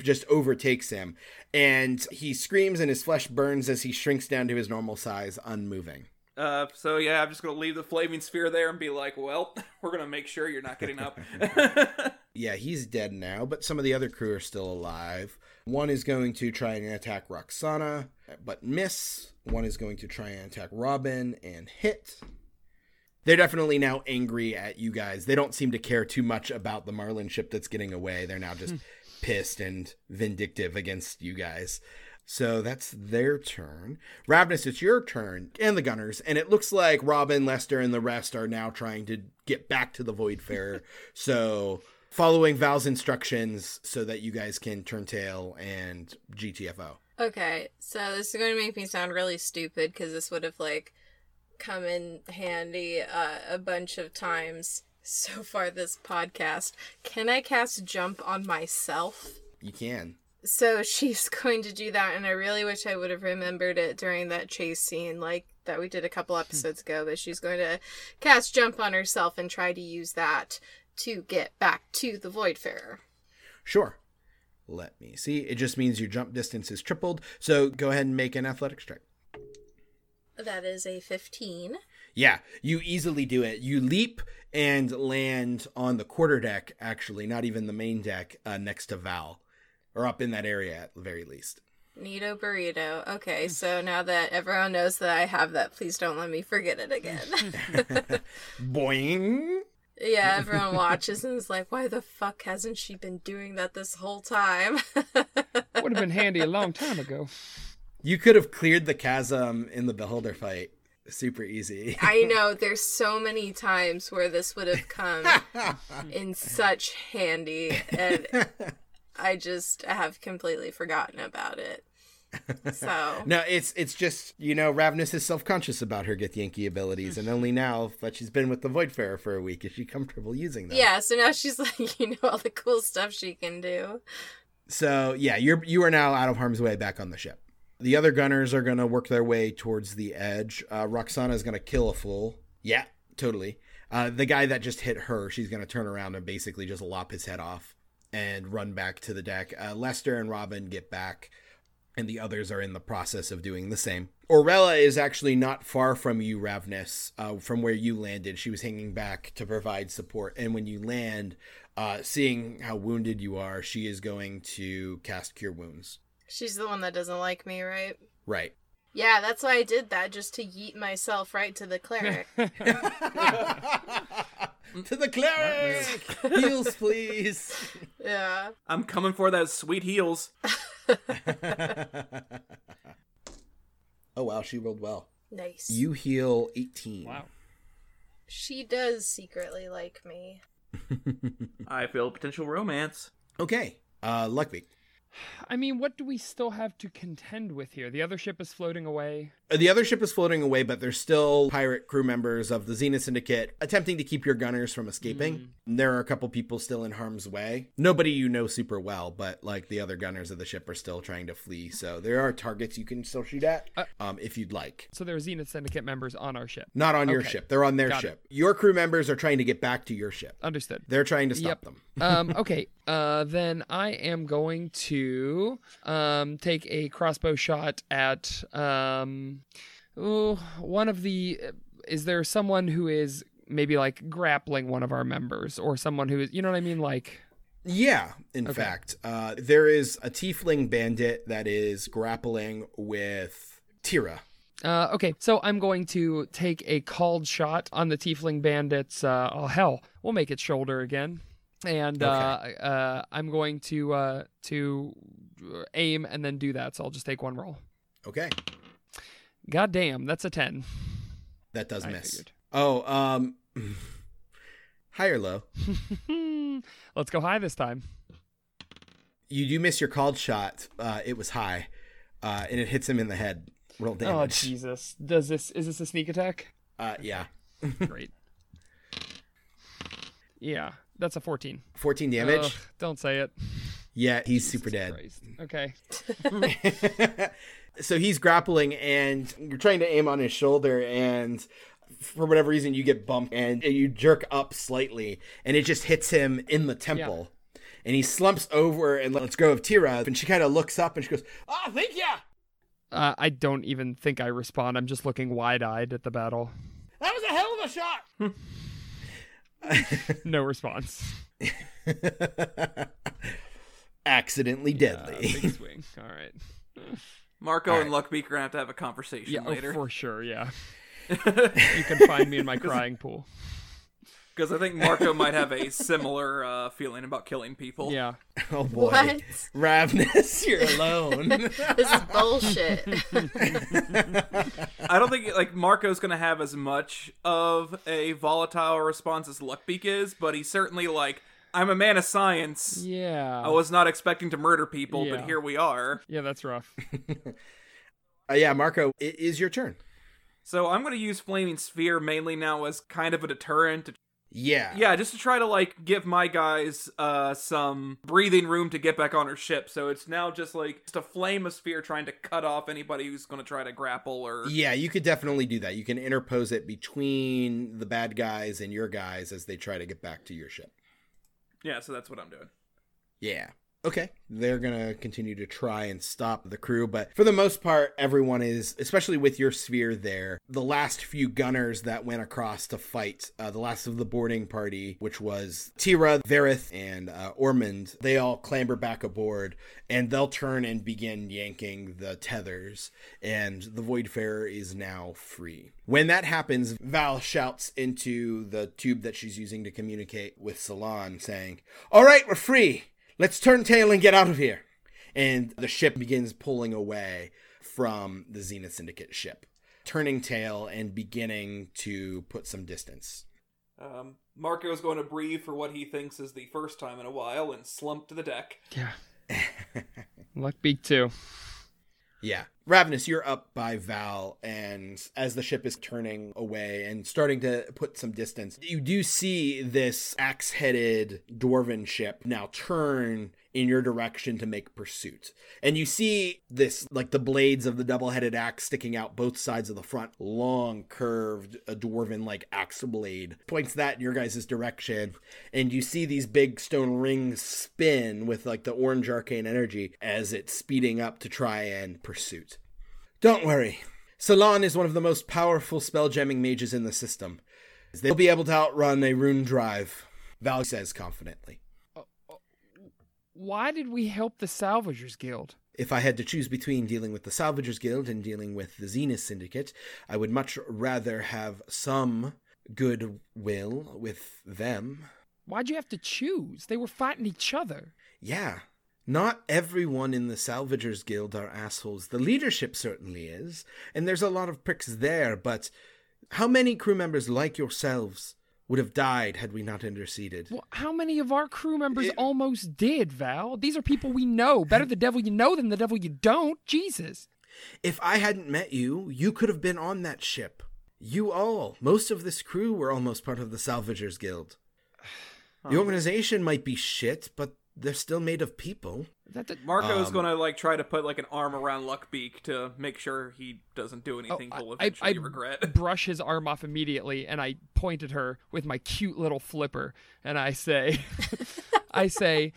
just overtakes him, and he screams and his flesh burns as he shrinks down to his normal size, unmoving. Uh, so yeah, I'm just gonna leave the flaming sphere there and be like, well, [laughs] we're gonna make sure you're not getting up. [laughs] Yeah, he's dead now, but some of the other crew are still alive. One is going to try and attack Roxana, but miss. One is going to try and attack Robin and hit. They're definitely now angry at you guys. They don't seem to care too much about the Marlin ship that's getting away. They're now just pissed and vindictive against you guys. So that's their turn. Ravnus, it's your turn, and the Gunners. And it looks like Robin, Lester, and the rest are now trying to get back to the Voidfarer. [laughs] so following Val's instructions so that you guys can turn tail and GTFO. Okay, so this is going to make me sound really stupid because this would have like come in handy uh, a bunch of times so far this podcast. Can I cast jump on myself? You can. So she's [laughs] going to do that, and I really wish I would have remembered it during that chase scene, like that we did a couple hmm. episodes ago. But she's going to cast jump on herself and try to use that to get back to the Voidfarer. Sure. Let me see. It just means your jump distance is tripled. So go ahead and make an athletics check. That is a 15. Yeah, you easily do it. You leap and land on the quarter deck, actually, not even the main deck, uh, next to Val. Or up in that area at the very least. Neato burrito. Okay, so now that everyone knows that I have that, please don't let me forget it again. [laughs] Boing! yeah, everyone watches and is like, why the fuck hasn't she been doing that this whole time? Would have been handy a long [laughs] time ago. You could have cleared the chasm in the Beholder fight. Super easy. I [laughs] know there's so many times where this would have come [laughs] in such handy, and I just have completely forgotten about it. So [laughs] No, it's it's just you know Ravnus is self conscious about her Githyanki abilities, and only now that she's been with the Voidfarer for a week is she comfortable using them. yeah, so now she's like, you know, all the cool stuff she can do. So yeah, you're you are now out of harm's way back on the ship. The other gunners are gonna work their way towards the edge. Uh, Roxana is gonna kill a fool. Yeah, totally. Uh, the guy that just hit her, she's gonna turn around and basically just lop his head off and run back to the deck. Uh, Lester and Robin get back, and the others are in the process of doing the same. Orella is actually not far from you, Ravnus, uh, from where you landed. She was hanging back to provide support, and when you land, uh, seeing how wounded you are, she is going to cast Cure Wounds. She's the one that doesn't like me, right? Right. Yeah, that's why I did that, just to yeet myself right to the cleric. [laughs] [laughs] to the cleric! Heals, please! yeah. I'm coming for those sweet heals. [laughs] oh, wow, she rolled well. Nice. You heal 18. Wow. She does secretly like me. I feel potential romance. Okay, uh, Luckbeak. I mean, what do we still have to contend with here? The other ship is floating away. Uh, The other ship is floating away, but there's still pirate crew members of the Zenith Syndicate attempting to keep your gunners from escaping. There are a couple people still in harm's way. Nobody you know super well, but like the other gunners of the ship are still trying to flee. So there are targets you can still shoot at Uh, um, if you'd like. So there are Zenith Syndicate members on our ship. Not on your ship. They're on their Got it. ship. Your crew members are trying to get back to your ship. Understood. They're trying to stop Yep. them. um, [laughs] okay. Uh, then I am going to um, take a crossbow shot at um, ooh, one of the. Is there someone who is maybe like grappling one of our members, or someone who is, you know what I mean? Like, Yeah, in Okay. fact, uh, there is a tiefling bandit that is grappling with Tira. uh, okay. So I'm going to take a called shot on the tiefling bandits. Uh, oh hell, we'll make it shoulder again. And uh, uh, I'm going to uh, to aim and then do that. So I'll just take one roll. Okay, God damn, that's a 10. that does I miss. figured. Oh, um, [laughs] high or low? [laughs] Let's go high this time. You do miss your called shot. Uh, it was high, uh, and it hits him in the head. Roll Oh. Jesus. Does this is this a sneak attack? uh, yeah, [laughs] Great. yeah, that's a 14. 14 damage. Ugh, don't say it. yeah, he's super dead. Christ. Okay. [laughs] so he's grappling and you're trying to aim on his shoulder and for whatever reason you get bumped and you jerk up slightly and it just hits him in the temple and he slumps over and lets go of Tira and she kind of looks up and she goes ah thank ya Uh, I don't even think I respond. I'm just looking wide-eyed at the battle. that was a hell of a shot [laughs] [laughs] No response. [laughs] accidentally deadly big [laughs] swing. All right. Marco and Luckbeak are gonna have to have a conversation Yeah, oh, later. for sure. Yeah. you can find me in my crying pool. Because I think Marco might have a similar uh, feeling about killing people. Yeah. oh boy What? Ravnus [laughs] you're alone [laughs] This is bullshit. [laughs] I don't think like Marco's gonna have as much of a volatile response as Luckbeak is, but he's certainly like, I'm a man of science. Yeah. I was not expecting to murder people, Yeah. but here we are. Yeah, that's rough. uh, yeah Marco it is your turn So I'm gonna use Flaming Sphere mainly now as kind of a deterrent to yeah Yeah, just to try to like give my guys uh some breathing room to get back on her ship. So it's now just like just a flame of sphere trying to cut off anybody who's going to try to grapple or Yeah, you could definitely do that. You can interpose it between the bad guys and your guys as they try to get back to your ship. Yeah, so that's what I'm doing. Yeah. Okay. They're going to continue to try and stop the crew, but for the most part, everyone is, especially with your sphere there, the last few gunners that went across to fight, uh, the last of the boarding party, which was Tira, Verith, and uh, Ormond, they all clamber back aboard and they'll turn and begin yanking the tethers, and the Voidfarer is now free. When that happens, Val shouts into the tube that she's using to communicate with Salon, saying, All right, we're free. Let's turn tail and get out of here. And the ship begins pulling away from the Zenith Syndicate ship, turning tail and beginning to put some distance. Um, Marco's going to breathe for what he thinks is the first time in a while and slump to the deck. Yeah. [laughs] Luckbeak too. Yeah. Ravnus, you're up by Val, and as the ship is turning away and starting to put some distance, you do see this axe headed dwarven ship now turn in your direction to make pursuit. And you see this, like the blades of the double headed axe sticking out both sides of the front, long, curved, a dwarven like axe blade points that in your guys' direction. And you see these big stone rings spin with like the orange arcane energy as it's speeding up to try and pursuit. Don't worry. Salon is one of the most powerful spell jamming mages in the system. They'll be able to outrun a rune drive, Val says confidently. Why did we help the Salvagers Guild? If I had to choose between dealing with the Salvagers Guild and dealing with the Zenith Syndicate, I would much rather have some goodwill with them. Why'd you have to choose? They were fighting each other. Yeah. Not everyone in the Salvagers Guild are assholes. The leadership certainly is, and there's a lot of pricks there, but how many crew members like yourselves would have died had we not interceded? Well, how many of our crew members It- almost did, Val? These are people we know. Better the devil you know than the devil you don't. Jesus. If I hadn't met you, you could have been on that ship. You all, most of this crew were almost part of the Salvagers Guild. [sighs] The organization might be shit, but they're still made of people. That, that Marco's Um, gonna like try to put like an arm around Luckbeak to make sure he doesn't do anything Oh, he'll I- eventually I regret. [laughs] brush his arm off immediately and I point at her with my cute little flipper and I say [laughs] I say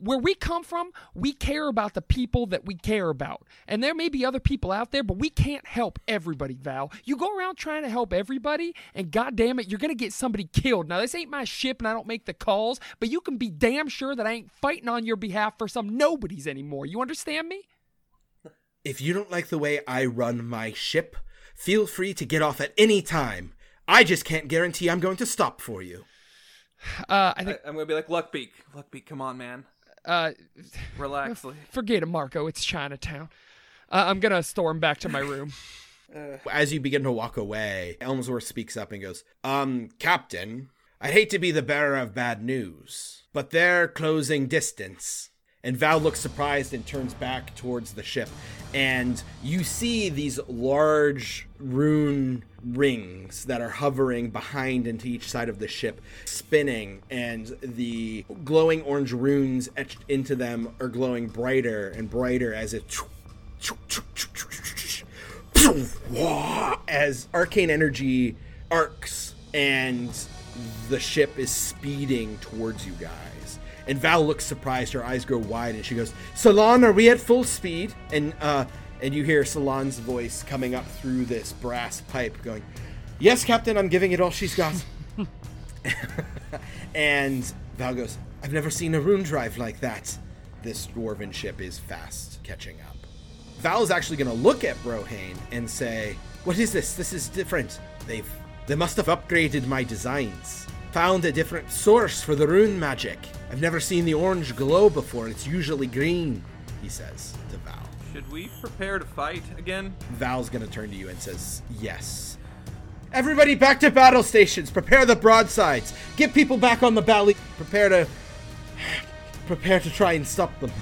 where we come from, we care about the people that we care about. And there may be other people out there, but we can't help everybody, Val. You go around trying to help everybody, and goddamn it, you're gonna get somebody killed. Now this ain't my ship and I don't make the calls, but you can be damn sure that I ain't fighting on your behalf for some nobodies anymore. You understand me? If you don't like the way I run my ship, feel free to get off at any time. I just can't guarantee I'm going to stop for you. Uh I think I, am gonna be like Luckbeak. Luckbeak, come on, man. Uh Relax. [laughs] Forget it, Marco. It's Chinatown. Uh, I'm gonna storm back to my room. [laughs] As you begin to walk away, Elmsworth speaks up and goes, Um, Captain, I'd hate to be the bearer of bad news, but they're closing distance. And Val looks surprised and turns back towards the ship. And you see these large rune rings that are hovering behind and to each side of the ship, spinning, and the glowing orange runes etched into them are glowing brighter and brighter as it as arcane energy arcs and the ship is speeding towards you guys. And Val looks surprised, her eyes grow wide, and she goes, Salon, are we at full speed? And uh and you hear Salon's voice coming up through this brass pipe going, Yes, Captain, I'm giving it all she's got. [laughs] [laughs] and Val goes, I've never seen a rune drive like that. This dwarven ship is fast catching up. Val is actually going to look at Brohane and say, "What is this? This is different. They've they must have upgraded my designs. Found a different source for the rune magic. I've never seen the orange glow before. It's usually green." He says to Val. Should we prepare to fight again? Val's going to turn to you and says, "Yes." Everybody back to battle stations. Prepare the broadsides. Get people back on the valley. Prepare to prepare to try and stop them.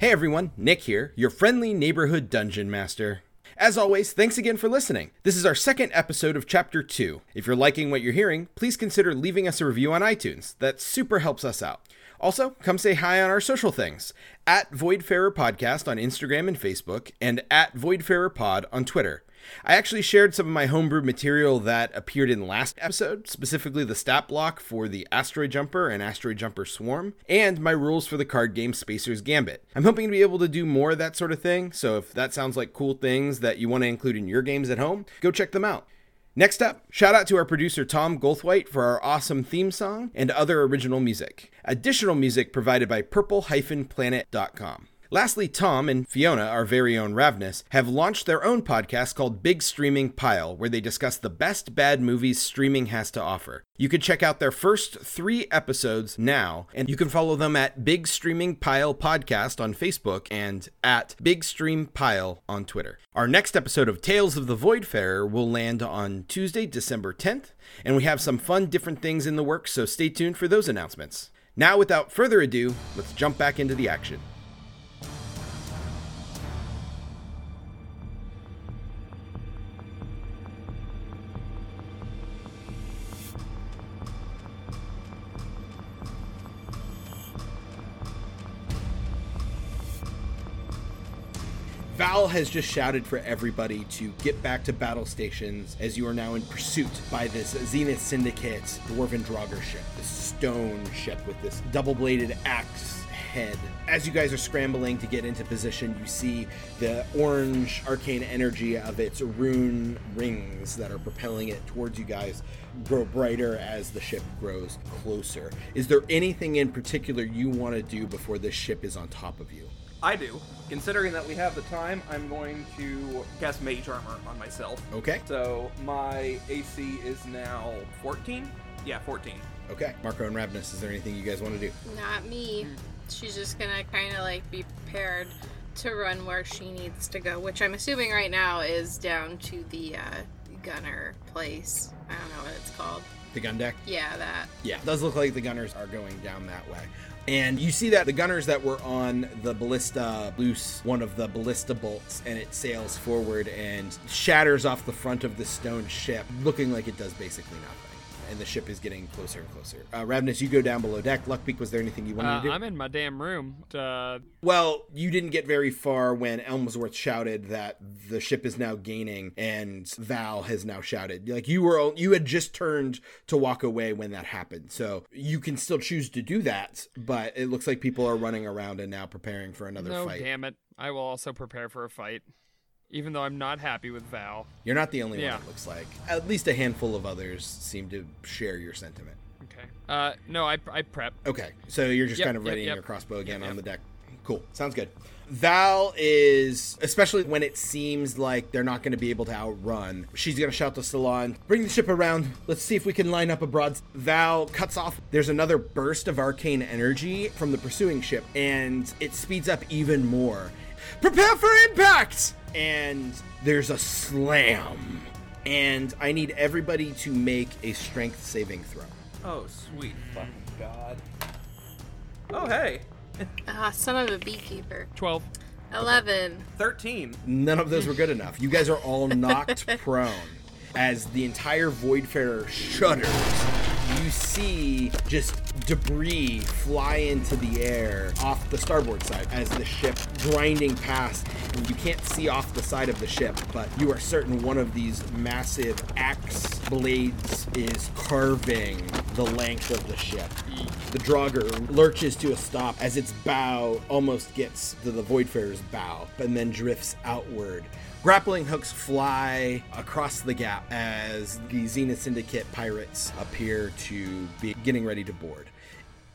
Hey everyone, Nick here, your friendly neighborhood dungeon master. As always, thanks again for listening. This is our second episode of Chapter 2. If you're liking what you're hearing, please consider leaving us a review on iTunes. That super helps us out. Also, come say hi on our social things at Voidfarer Podcast on Instagram and Facebook, and at Voidfarer Pod on Twitter. I actually shared some of my homebrew material that appeared in last episode, specifically the stat block for the Asteroid Jumper and Asteroid Jumper Swarm, and my rules for the card game Spacer's Gambit. I'm hoping to be able to do more of that sort of thing, so if that sounds like cool things that you want to include in your games at home, go check them out. Next up, shout out to our producer Tom Goldthwait for our awesome theme song and other original music. Additional music provided by purple-planet.com. Lastly, Tom and Fiona, our very own Ravnus, have launched their own podcast called Big Streaming Pile, where they discuss the best bad movies streaming has to offer. You can check out their first three episodes now, and you can follow them at Big Streaming Pile Podcast on Facebook and at Big Stream Pile on Twitter. Our next episode of Tales of the Voidfarer will land on Tuesday, December 10th, and we have some fun different things in the works, so stay tuned for those announcements. Now, without further ado, let's jump back into the action. Val has just shouted for everybody to get back to battle stations as you are now in pursuit by this Zenith Syndicate Dwarven Draugr ship, this stone ship with this double bladed axe head. As you guys are scrambling to get into position, you see the orange arcane energy of its rune rings that are propelling it towards you guys grow brighter as the ship grows closer. Is there anything in particular you want to do before this ship is on top of you? I do. Considering that we have the time, I'm going to cast Mage Armor on myself. Okay. So my AC is now 14? Yeah, 14. Okay. Marco and Ravnus, is there anything you guys want to do? Not me. She's just gonna kind of like be prepared to run where she needs to go, which I'm assuming right now is down to the uh, gunner place. I don't know what it's called. The gun deck? Yeah, that. Yeah, it does look like the gunners are going down that way. And you see that the gunners that were on the ballista loose one of the ballista bolts and it sails forward and shatters off the front of the stone ship, looking like it does basically nothing. And the ship is getting closer and closer. Uh, Ravnus, you go down below deck. Luckbeak, was there anything you wanted Uh, to do? I'm in my damn room. Uh, Well, you didn't get very far when Elmsworth shouted that the ship is now gaining, and Val has now shouted. Like you were, you had just turned to walk away when that happened. So you can still choose to do that, but it looks like people are running around and now preparing for another no, fight. damn it. I will also prepare for a fight. Even though I'm not happy with Val. You're not the only Yeah. one. It looks like at least a handful of others seem to share your sentiment. Okay. Uh, no, I, I prep. Okay, so you're just Yep, kind of readying yep. your crossbow again Yep, on the deck. Cool, sounds good. Val is, especially when it seems like they're not going to be able to outrun, she's going to shout to Salon, bring the ship around. Let's see if we can line up a broad. Val cuts off. There's another burst of arcane energy from the pursuing ship, and it speeds up even more. Prepare for impact! And there's a slam. And I need everybody to make a strength saving throw. Oh, sweet fucking god. Oh, hey. [laughs] Ah, son of a beekeeper. 12. 11. 13. None of those were good enough. You guys are all knocked [laughs] prone as the entire Voidfarer shudders. You see just debris fly into the air off the starboard side as the ship grinding past. And you can't see off the side of the ship, but you are certain one of these massive axe blades is carving the length of the ship. The Draugr lurches to a stop as its bow almost gets to the Voidfarer's bow, and then drifts outward. Grappling hooks fly across the gap as the Zenith Syndicate pirates appear to be getting ready to board.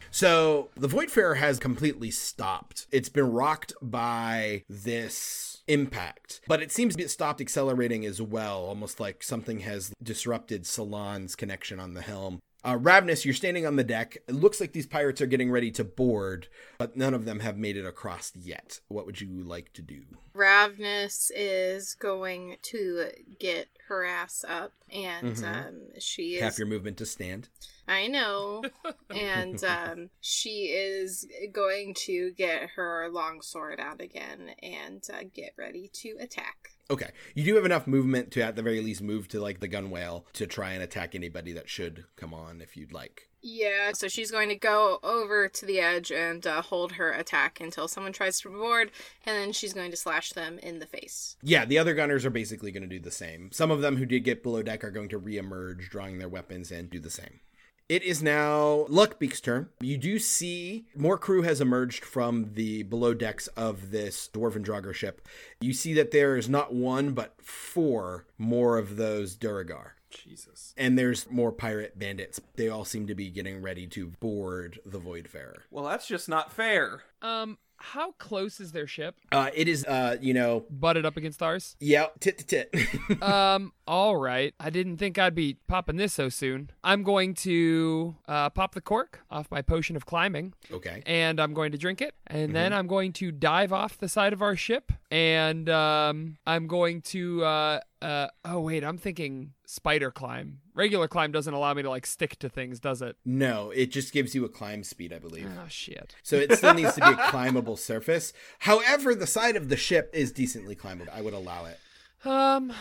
So the Voidfarer has completely stopped. It's been rocked by this impact, but it seems to be stopped accelerating as well, almost like something has disrupted Salon's connection on the helm. Uh, Ravnus, you're standing on the deck. It looks like these pirates are getting ready to board, but none of them have made it across yet. What would you like to do? Ravnus is going to get her ass up, and Mhm. um, she is. Half your movement to stand. I know. and um, [laughs] she is going to get her long sword out again and uh, get ready to attack. Okay, you do have enough movement to, at the very least, move to like the gunwale to try and attack anybody that should come on if you'd like. Yeah, so she's going to go over to the edge and uh, hold her attack until someone tries to board, and then she's going to slash them in the face. Yeah, the other gunners are basically going to do the same. Some of them who did get below deck are going to reemerge, drawing their weapons and do the same. It is now Luckbeak's turn. You do see more crew has emerged from the below decks of this Dwarven Draugr ship. You see that there is not one, but four more of those Duergar. Jesus. And there's more pirate bandits. They all seem to be getting ready to board the Voidfarer. Well, that's just not fair. Um, How close is their ship? Uh, it is, uh, you know, Butted up against ours? yeah, tit to tit. [laughs] um, all right. I didn't think I'd be popping this so soon. I'm going to uh, pop the cork off my potion of climbing, okay. and I'm going to drink it, and then I'm going to dive off the side of our ship, and um, I'm going to. Uh, uh, oh wait, I'm thinking spider climb. Regular climb doesn't allow me to like stick to things, does it? No, it just gives you a climb speed, I believe. Oh shit. So it still needs to be a climbable surface. However, the side of the ship is decently climbable. I would allow it. Um.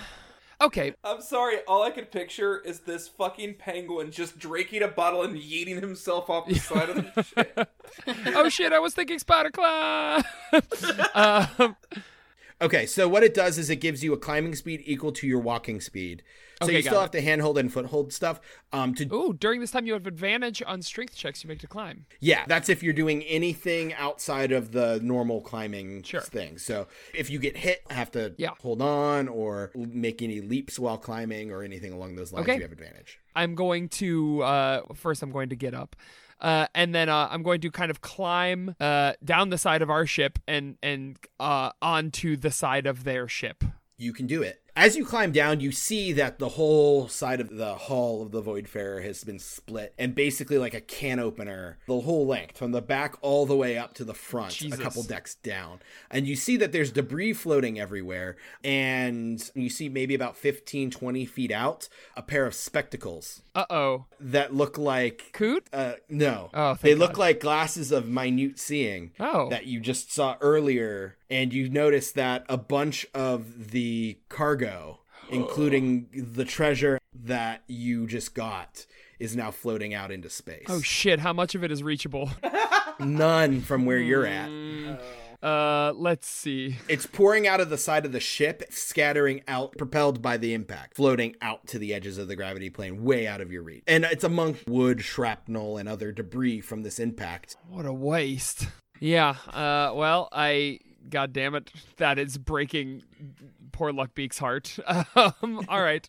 Okay. I'm sorry, all I could picture is this fucking penguin just drinking a bottle and yeeting himself off the side of the [laughs] ship. oh shit! I was thinking spider climb. [laughs] um, Okay, so what it does is it gives you a climbing speed equal to your walking speed. So Okay, you still it. have to handhold and foothold stuff. Um, to ooh, during this time you have advantage on strength checks you make to climb. yeah, that's if you're doing anything outside of the normal climbing Sure. thing. So if you get hit, have to Yeah. hold on or make any leaps while climbing or anything along those lines. Okay. You have advantage. I'm going to uh, first. I'm going to get up, uh, and then uh, I'm going to kind of climb uh, down the side of our ship and and uh, onto the side of their ship. You can do it. As you climb down, you see that the whole side of the hull of the Voidfarer has been split, and basically like a can opener, the whole length from the back all the way up to the front, Jesus. a couple decks down. And you see that there's debris floating everywhere, and you see maybe about 15, 20 feet out a pair of spectacles Uh oh, that look like. Coot. Uh, no, Oh, they look like glasses of minute seeing Oh. that you just saw earlier, and you notice that a bunch of the cargo, including the treasure that you just got, is now floating out into space. Oh shit! How much of it is reachable? [laughs] None from where you're at. Uh, let's see. It's pouring out of the side of the ship, scattering out, propelled by the impact, floating out to the edges of the gravity plane, way out of your reach. And it's among wood, shrapnel, and other debris from this impact. What a waste. Yeah. Uh. Well, I. God damn it! That is breaking poor Luckbeak's heart. [laughs] Um. All right.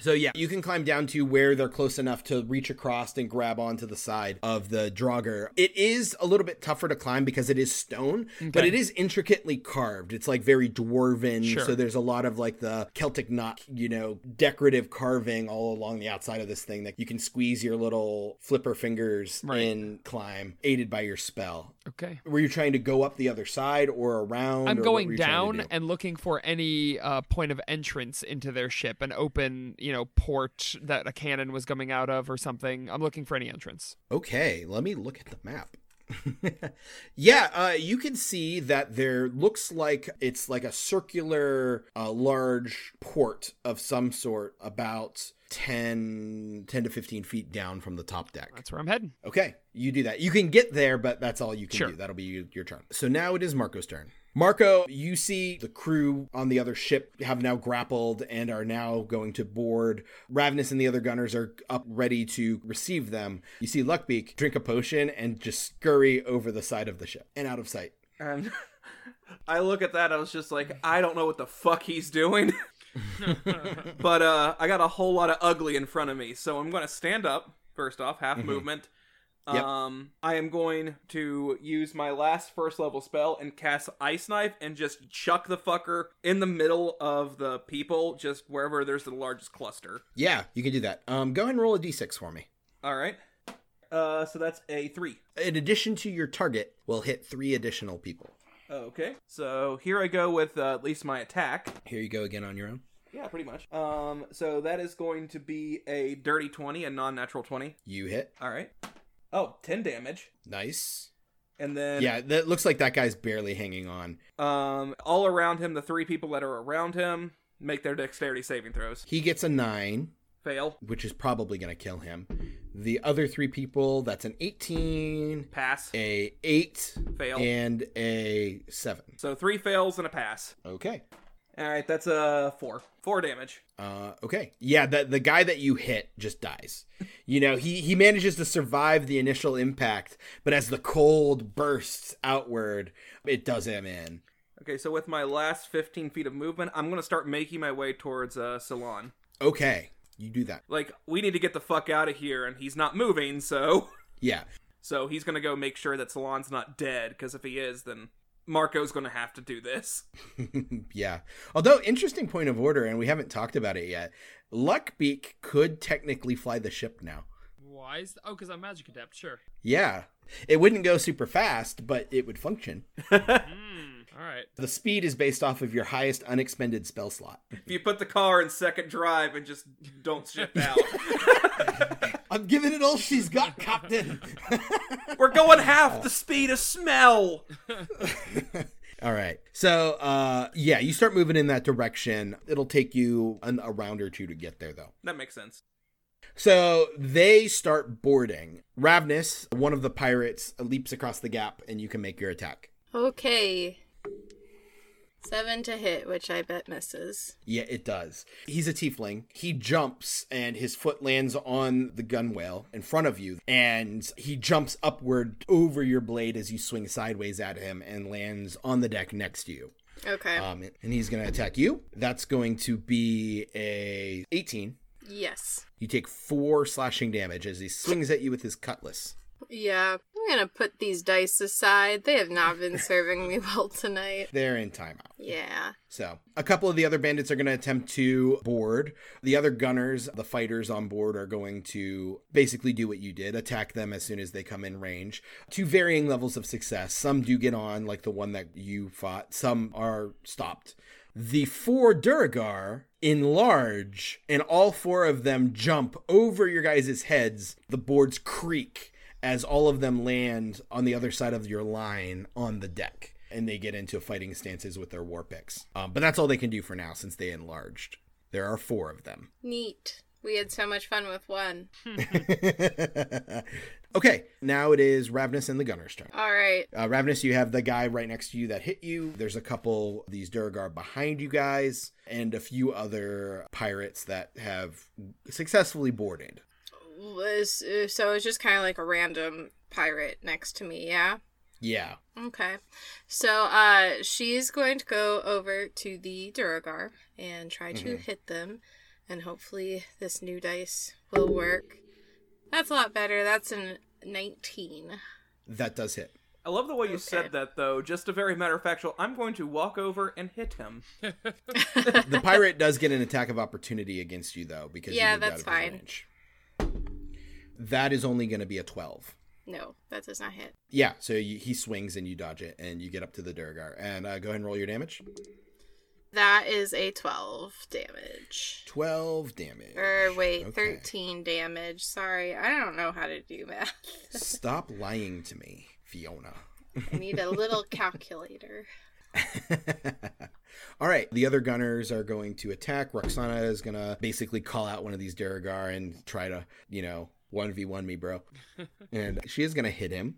So yeah, you can climb down to where they're close enough to reach across and grab onto the side of the Draugr. It is a little bit tougher to climb because it is stone, but it is intricately carved. It's like very dwarven, Sure. so there's a lot of like the Celtic knot, you know, decorative carving all along the outside of this thing that you can squeeze your little flipper fingers Right. and climb, aided by your spell. Okay. Were you trying to go up the other side or around? I'm or going you trying to down do? and looking for any uh, point of entrance into their ship, an open, you know, port that a cannon was coming out of or something. I'm looking for any entrance. Okay, let me look at the map. [laughs] yeah, uh, you can see that there looks like it's like a circular, uh, large port of some sort, about 10, 10 to 15 feet down from the top deck. That's where I'm heading. Okay, you do that. You can get there, but that's all you can Sure. do. That'll be your turn. So now it is Marco's turn. Marco, you see the crew on the other ship have now grappled and are now going to board. Ravnus and the other gunners are up ready to receive them. You see Luckbeak drink a potion and just scurry over the side of the ship and out of sight. And [laughs] I look at that, I was just like, I don't know what the fuck he's doing. [laughs] [laughs] but uh, I got a whole lot of ugly in front of me, so I'm going to stand up, first off, half movement. Yep. Um, I am going to use my last first level spell and cast Ice Knife and just chuck the fucker in the middle of the people, just wherever there's the largest cluster. Yeah, you can do that. Um, go ahead and roll a d6 for me. All right. Uh, so that's a three. In addition to your target, will hit three additional people. Okay. So here I go with uh, at least my attack. Here you go again on your own. Yeah, pretty much. Um, so that is going to be a dirty 20, a non natural 20. You hit. All right. Oh, 10 damage. Nice. And then, Yeah, that looks like that guy's barely hanging on. um, all around him, the three people that are around him make their dexterity saving throws. He gets a nine. Fail. which is probably going to kill him. The other three people, that's an 18, Pass. a 8, Fail. and a 7. So three fails and a pass. Okay. All right, that's a four. Four damage. Uh, okay. Yeah, the, the guy that you hit just dies. You know, he, he manages to survive the initial impact, but as the cold bursts outward, it does him in. Okay, so with my last 15 feet of movement, I'm going to start making my way towards uh, Salon. Okay, you do that. Like, we need to get the fuck out of here, and he's not moving, so. Yeah. So he's gonna go make sure that Salon's not dead, because if he is, then Marco's gonna have to do this. [laughs] yeah. Although, interesting point of order, and we haven't talked about it yet. Luckbeak could technically fly the ship now. Why is oh because I'm magic adept sure Yeah. It wouldn't go super fast, but it would function. [laughs] [laughs] Hmm. All right The speed is based off of your highest unexpended spell slot. If you put the car in second drive and just don't shift [laughs] out, I'm giving it all she's got, Captain. [laughs] we're going half the speed of smell. [laughs] all right. So, uh, yeah, you start moving in that direction. It'll take you an, a round or two to get there, though. That makes sense. So they start boarding. Ravnus, one of the pirates, leaps across the gap, and you can make your attack. Okay. Seven to hit, which I bet misses. Yeah, it does. He's a tiefling. He jumps and his foot lands on the gunwale in front of you, and he jumps upward over your blade as you swing sideways at him and lands on the deck next to you. Okay. Um, and he's going to attack you. That's going to be a 18. yes. You take four slashing damage as he swings at you with his cutlass. Yeah. I'm gonna put these dice aside. They have not been serving me [laughs] well tonight. They're in timeout. Yeah. So, a couple of the other bandits are going to attempt to board. The other gunners, the fighters on board, are going to basically do what you did attack them as soon as they come in range to varying levels of success. Some do get on, like the one that you fought, some are stopped. The four Duergar enlarge, and all four of them jump over your guys' heads. The boards creak as all of them land on the other side of your line on the deck and they get into fighting stances with their war picks. Um, but that's all they can do for now since they enlarged. There are four of them. Neat. We had so much fun with one. [laughs] okay, now it is Ravnus and the gunner's turn. All right. Uh, Ravnus, you have the guy right next to you that hit you. There's a couple of these Duergar behind you guys, and a few other pirates that have successfully boarded. Was uh, so it's just kind of like a random pirate next to me, yeah. Yeah. Okay. So uh she's going to go over to the Duergar and try to hit them and hopefully this new dice will work. That's a lot better. That's a 19. That does hit. I love the way you Okay. said that, though. Just a very matter of factual. I'm going to walk over and hit him. [laughs] The pirate does get an attack of opportunity against you, though, because Yeah, you that's out of fine. range. That is only going to be a 12. No, that does not hit. Yeah, so you, he swings and you dodge it, and you get up to the Duergar. And uh, go ahead and roll your damage. That is a 12 damage. 12 damage. Or wait, Okay. 13 damage. Sorry, I don't know how to do math. [laughs] Stop lying to me, Fiona. I need a little [laughs] calculator. [laughs] All right, the other gunners are going to attack. Roxana is going to basically call out one of these Duergar and try to, you know, 1v1 me, bro. [laughs] and she is going to hit him.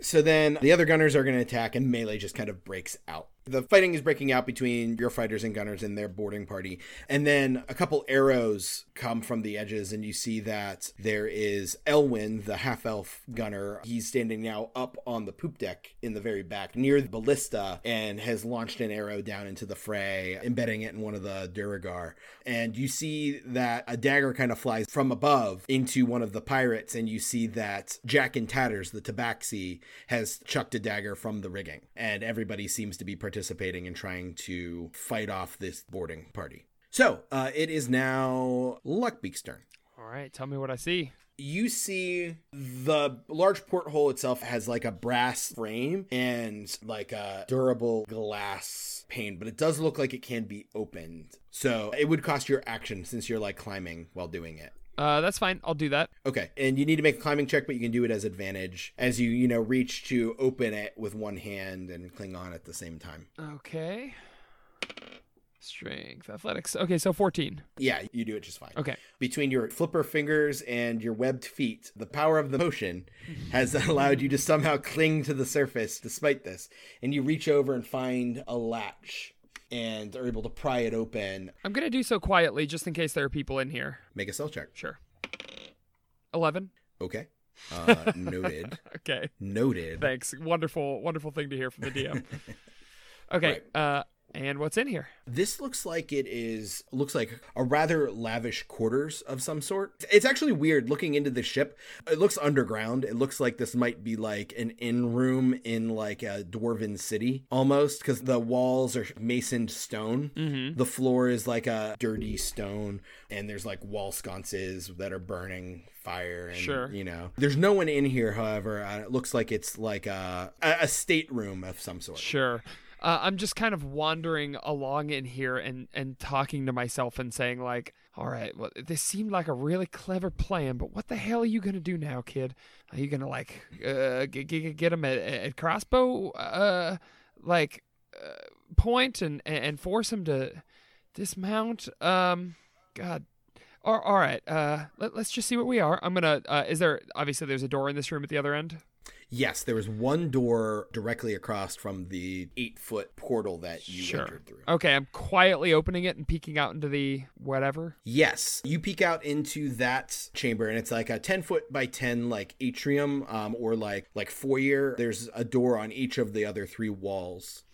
So then the other gunners are going to attack, and melee just kind of breaks out. The fighting is breaking out between your fighters and gunners and their boarding party. And then a couple arrows come from the edges, and you see that there is Elwyn, the half elf gunner. He's standing now up on the poop deck in the very back near the ballista and has launched an arrow down into the fray, embedding it in one of the Duergar. And you see that a dagger kind of flies from above into one of the pirates, and you see that Jack in Tatters, the tabaxi, has chucked a dagger from the rigging. And everybody seems to be participating and trying to fight off this boarding party. So uh, it is now Luckbeak's turn. all right tell me what i see You see the large porthole itself has like a brass frame and like a durable glass pane, but it does look like it can be opened. So it would cost your action since you're like climbing while doing it. Uh that's fine. I'll do that. Okay, and you need to make a climbing check, but you can do it as advantage as you you know reach to open it with one hand and cling on at the same time. okay. Strength athletics. Okay so 14 Yeah, you do it just fine. okay. Between your flipper fingers and your webbed feet, the power of the motion has [laughs] allowed you to somehow cling to the surface despite this, and you reach over and find a latch and are able to pry it open. i'm gonna do so quietly just in case there are people in here Make a stealth check. sure 11 Okay. Uh, [laughs] noted. okay Noted. Thanks. Wonderful, wonderful thing to hear from the DM. [laughs] Okay, uh, And what's in here? This looks like it is looks like a rather lavish quarters of some sort. It's actually weird looking into the ship. It looks underground. It looks like this might be like an inn room in like a dwarven city almost because the walls are masoned stone. Mm-hmm. The floor is like a dirty stone, and there's like wall sconces that are burning fire. And, Sure. You know, there's no one in here. However, uh, it looks like it's like a a a stateroom of some sort. Sure. Uh, I'm just kind of wandering along in here and, and talking to myself and saying like, all right, well, this seemed like a really clever plan, but what the hell are you gonna do now, kid? Are you gonna like uh, get, get, get him at, at crossbow, uh, like uh, point and and force him to dismount? Um, God. All, all right. Uh, let, let's just see what we are. I'm gonna. Uh, is there obviously there's a door in this room at the other end? Yes, there was one door directly across from the eight foot portal that you Sure. entered through. Okay, I'm quietly opening it and peeking out into the whatever. Yes, you peek out into that chamber, and it's like a ten foot by ten like atrium, um, or like like foyer. There's a door on each of the other three walls,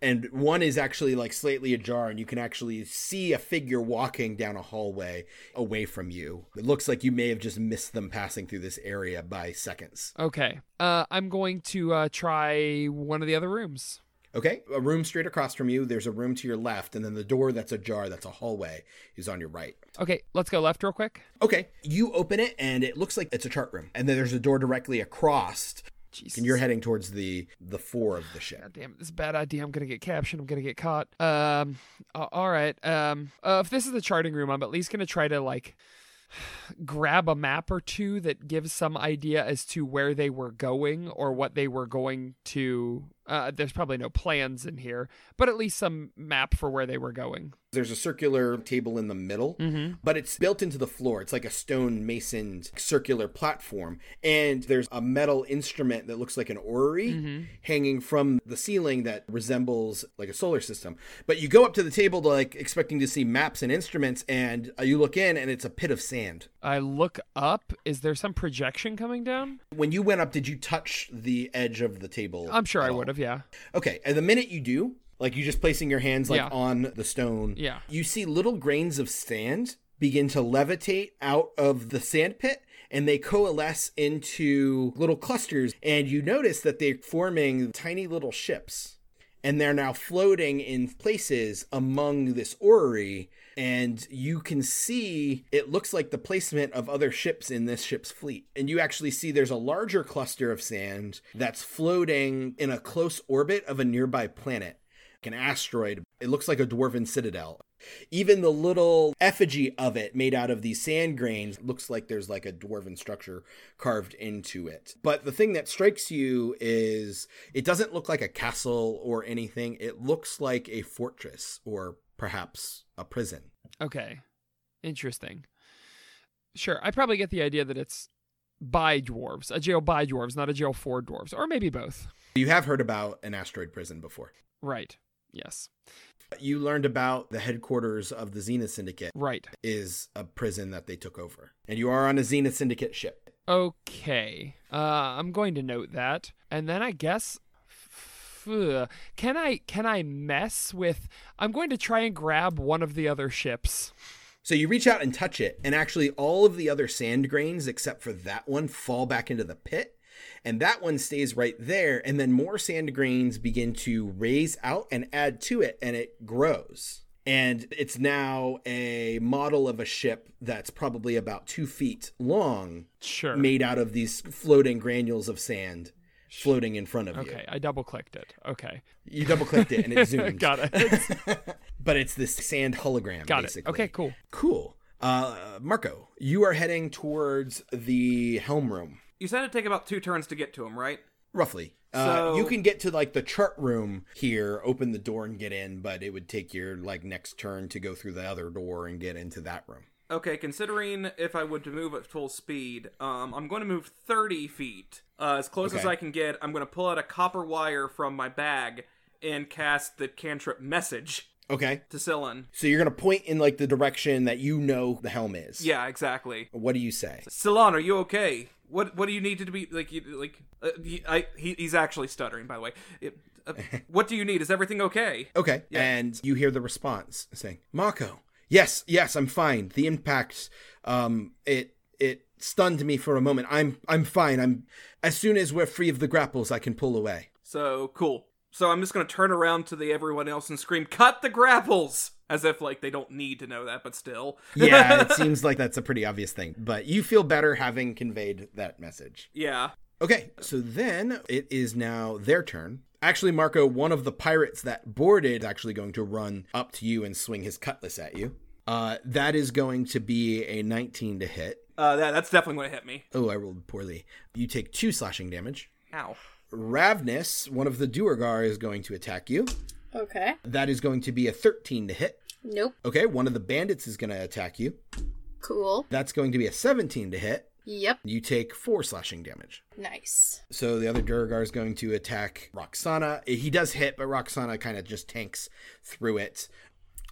and one is actually like slightly ajar, and you can actually see a figure walking down a hallway away from you. It looks like you may have just missed them passing through this area by seconds. Okay. Uh, I'm going to uh, try one of the other rooms. Okay, a room straight across from you. There's a room to your left, and then the door that's ajar, that's a hallway, is on your right. Okay, let's go left real quick. Okay, you open it, and it looks like it's a chart room, and then there's a door directly across, Jesus. and you're heading towards the the fore of the ship. God damn it, this is a bad idea. I'm gonna get captured. I'm gonna get caught. Um, all right. Um, uh, if this is the charting room, I'm at least gonna try to like [sighs] grab a map or two that gives some idea as to where they were going or what they were going to. Uh, there's probably no plans in here, but at least some map for where they were going. There's a circular table in the middle, Mm-hmm. but it's built into the floor. It's like a stone masoned circular platform, and there's a metal instrument that looks like an orrery Mm-hmm. hanging from the ceiling that resembles like a solar system. But you go up to the table to like expecting to see maps and instruments, and uh, you look in, and it's a pit of sand. I look up. Is there some projection coming down? When you went up, did you touch the edge of the table? I'm sure I would have. Yeah. Okay, and the minute you do, like you just placing your hands like Yeah. on the stone, Yeah. you see little grains of sand begin to levitate out of the sand pit and they coalesce into little clusters. And you notice that they're forming tiny little ships and they're now floating in places among this orrery. And you can see it looks like the placement of other ships in this ship's fleet. And you actually see there's a larger cluster of sand that's floating in a close orbit of a nearby planet an asteroid it looks like a dwarven citadel even the little effigy of it made out of these sand grains looks like there's like a dwarven structure carved into it. But the thing that strikes you is it doesn't look like a castle or anything. It looks like a fortress or perhaps a prison. Okay. Interesting. Sure. I probably get the idea that it's by dwarves, a jail by dwarves, not a jail for dwarves, or maybe both. You have heard about an asteroid prison before. Right. Yes. You learned about the headquarters of the Zenith Syndicate Right. is a prison that they took over. And you are on a Zenith Syndicate ship. Okay. Uh, I'm going to note that, and then I guess. Can I can I mess with? I'm going to try and grab one of the other ships. So you reach out and touch it, and actually all of the other sand grains, except for that one, fall back into the pit. And that one stays right there. And then more sand grains begin to raise out and add to it, and it grows. And it's now a model of a ship that's probably about two feet long, Sure. made out of these floating granules of sand floating in front of you. Okay. I double clicked it. Okay. You double clicked it and it [laughs] zoomed. Got it. [laughs] but it's this sand hologram, Got basically. it. Okay. Cool. Cool. Uh, Marco, you are heading towards the helm room, You said it'd take about two turns to get to him, right? roughly. Uh, So- you can get to like the chart room here, open the door and get in, but it would take your like next turn to go through the other door and get into that room. Okay, considering if I would to move at full speed, um, I'm going to move 30 feet. Uh, as close as I can get, I'm going to pull out a copper wire from my bag and cast the cantrip message Okay. to Scyllin. So you're gonna point in like the direction that you know the helm is. Yeah, exactly. What do you say? Scyllin, are you okay? What What do you need to be like? You, like uh, he, I, he, he's actually stuttering, by the way. It, Uh, [laughs] what do you need? Is everything okay? Okay. Yeah. And you hear the response saying, Marco, yes, yes, I'm fine. The impact, um, it it stunned me for a moment. I'm I'm fine. I'm as soon as we're free of the grapples, I can pull away. So cool. So I'm just gonna turn around to the everyone else and scream, "Cut the grapples!" As if like they don't need to know that, but still. Yeah, it [laughs] seems like that's a pretty obvious thing, but you feel better having conveyed that message. yeah. Okay, so then it is now their turn. Actually, Marco, one of the pirates that boarded is actually going to run up to you and swing his cutlass at you. Uh, that is going to be a 19 to hit. Uh, that that's definitely gonna hit me. Oh, I rolled poorly. You take two slashing damage. Ow. Ravnus, one of the Duergar, is going to attack you. Okay. That is going to be a 13 to hit. Nope. Okay, one of the bandits is going to attack you. Cool. That's going to be a 17 to hit. Yep. You take four slashing damage. Nice. So the other Duergar is going to attack Roxana. He does hit, but Roxana kind of just tanks through it.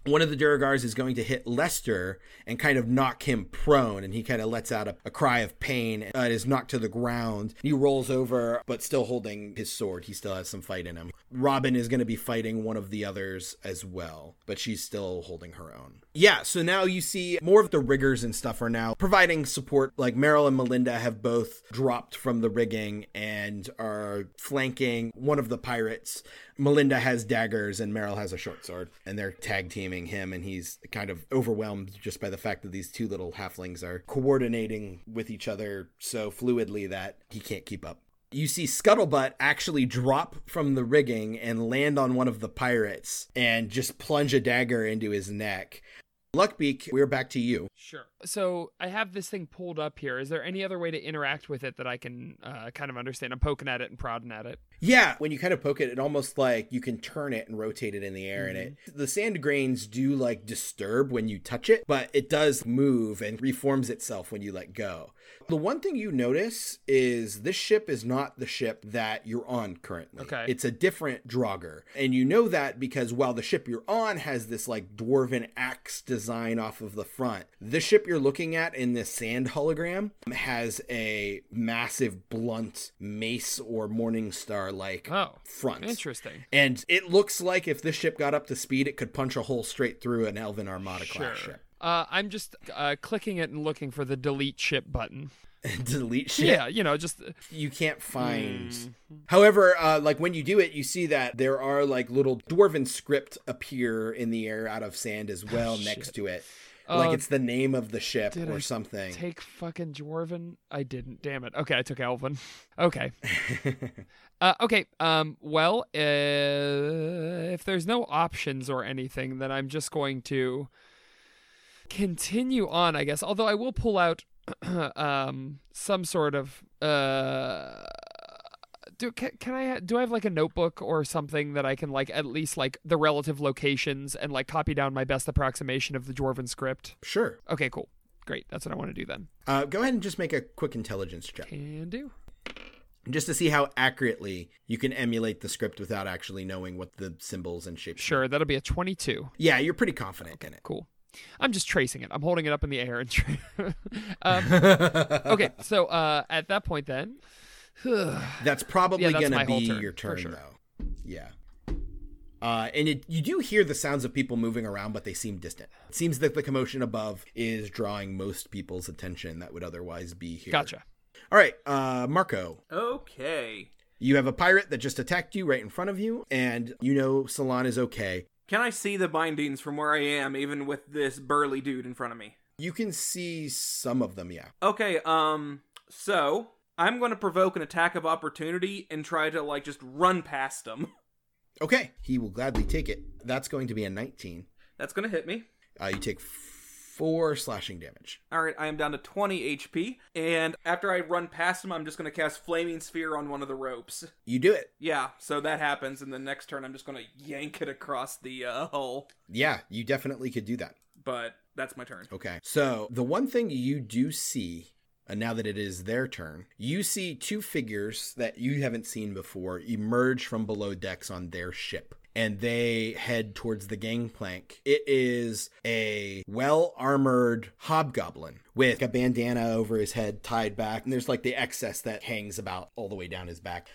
One of the Duergars is going to hit Lester and kind of knock him prone, and he kind of lets out a, a cry of pain and uh, is knocked to the ground. He rolls over, but still holding his sword. He still has some fight in him. Robin is going to be fighting one of the others as well, but she's still holding her own. Yeah, so now you see more of the riggers and stuff are now providing support. Like Meryl and Melinda have both dropped from the rigging and are flanking one of the pirates. Melinda has daggers and Meryl has a short sword, and they're tag teaming him, and he's kind of overwhelmed just by the fact that these two little halflings are coordinating with each other so fluidly that he can't keep up. You see Scuttlebutt actually drop from the rigging and land on one of the pirates and just plunge a dagger into his neck. Luckbeak, we're back to you. Sure. So I have this thing pulled up here. Is there any other way to interact with it that I can uh, kind of understand? I'm poking at it and prodding at it. Yeah, when you kind of poke it, it almost like you can turn it and rotate it in the air, and it mm-hmm. the sand grains do like disturb when you touch it, but it does move and reforms itself when you let go. The one thing you notice is this ship is not the ship that you're on currently. Okay. It's a different Draugr. And you know that because while the ship you're on has this like dwarven axe design off of the front, the ship you're looking at in this sand hologram has a massive blunt mace or morning star like Oh, front. interesting. And it looks like if this ship got up to speed, it could punch a hole straight through an Elven Armada class ship. Uh, I'm just uh, clicking it and looking for the delete ship button. [laughs] Delete ship. Yeah, you know, just you can't find. Mm-hmm. However, uh, like when you do it, you see that there are like little dwarven script appear in the air out of sand as well next to it. like Oh, it's the name of the ship did or I something. take fucking Dwarven. I didn't. Damn it. Okay, I took Elven. [laughs] Okay. [laughs] Uh, okay. Um. Well, uh, if there's no options or anything, then I'm just going to continue on. I guess. Although I will pull out [clears throat] um some sort of uh. Do can, can I do I have like a notebook or something that I can like at least like the relative locations and like copy down my best approximation of the Dwarven script? sure. Okay, cool. Great. That's what I want to do then. Uh, go ahead and just make a quick intelligence check, Can do. just to see how accurately you can emulate the script without actually knowing what the symbols and shapes. Sure, that'll be a 22. Yeah, you're pretty confident in it. Cool. I'm just tracing it. I'm holding it up in the air and. Tra- [laughs] um, [laughs] okay, so uh, at that point, then. [sighs] That's probably Yeah, that's gonna be turn, your turn, sure. though. Yeah. Uh, and it, you do hear the sounds of people moving around, but they seem distant. It seems that the commotion above is drawing most people's attention that would otherwise be here. Gotcha. All right, uh, Marco, Okay. you have a pirate that just attacked you right in front of you, and you know Scyllin is okay. Can I see the bindings from where I am, even with this burly dude in front of me? You can see some of them, yeah. Okay, um, so I'm going to provoke an attack of opportunity and try to like just run past him. [laughs] Okay, he will gladly take it. That's going to be a 19. That's going to hit me. Uh, you take four slashing damage. All right, I am down to 20 HP, and after I run past him, I'm just going to cast Flaming Sphere on one of the ropes. You do it. Yeah, so that happens, and the next turn I'm just going to yank it across the uh, hull. Yeah, you definitely could do that. But that's my turn. Okay. So the one thing you do see, and now that it is their turn, you see two figures that you haven't seen before emerge from below decks on their ship. And they head towards the gangplank. It is a well armored hobgoblin with a bandana over his head tied back. And there's like the excess that hangs about all the way down his back.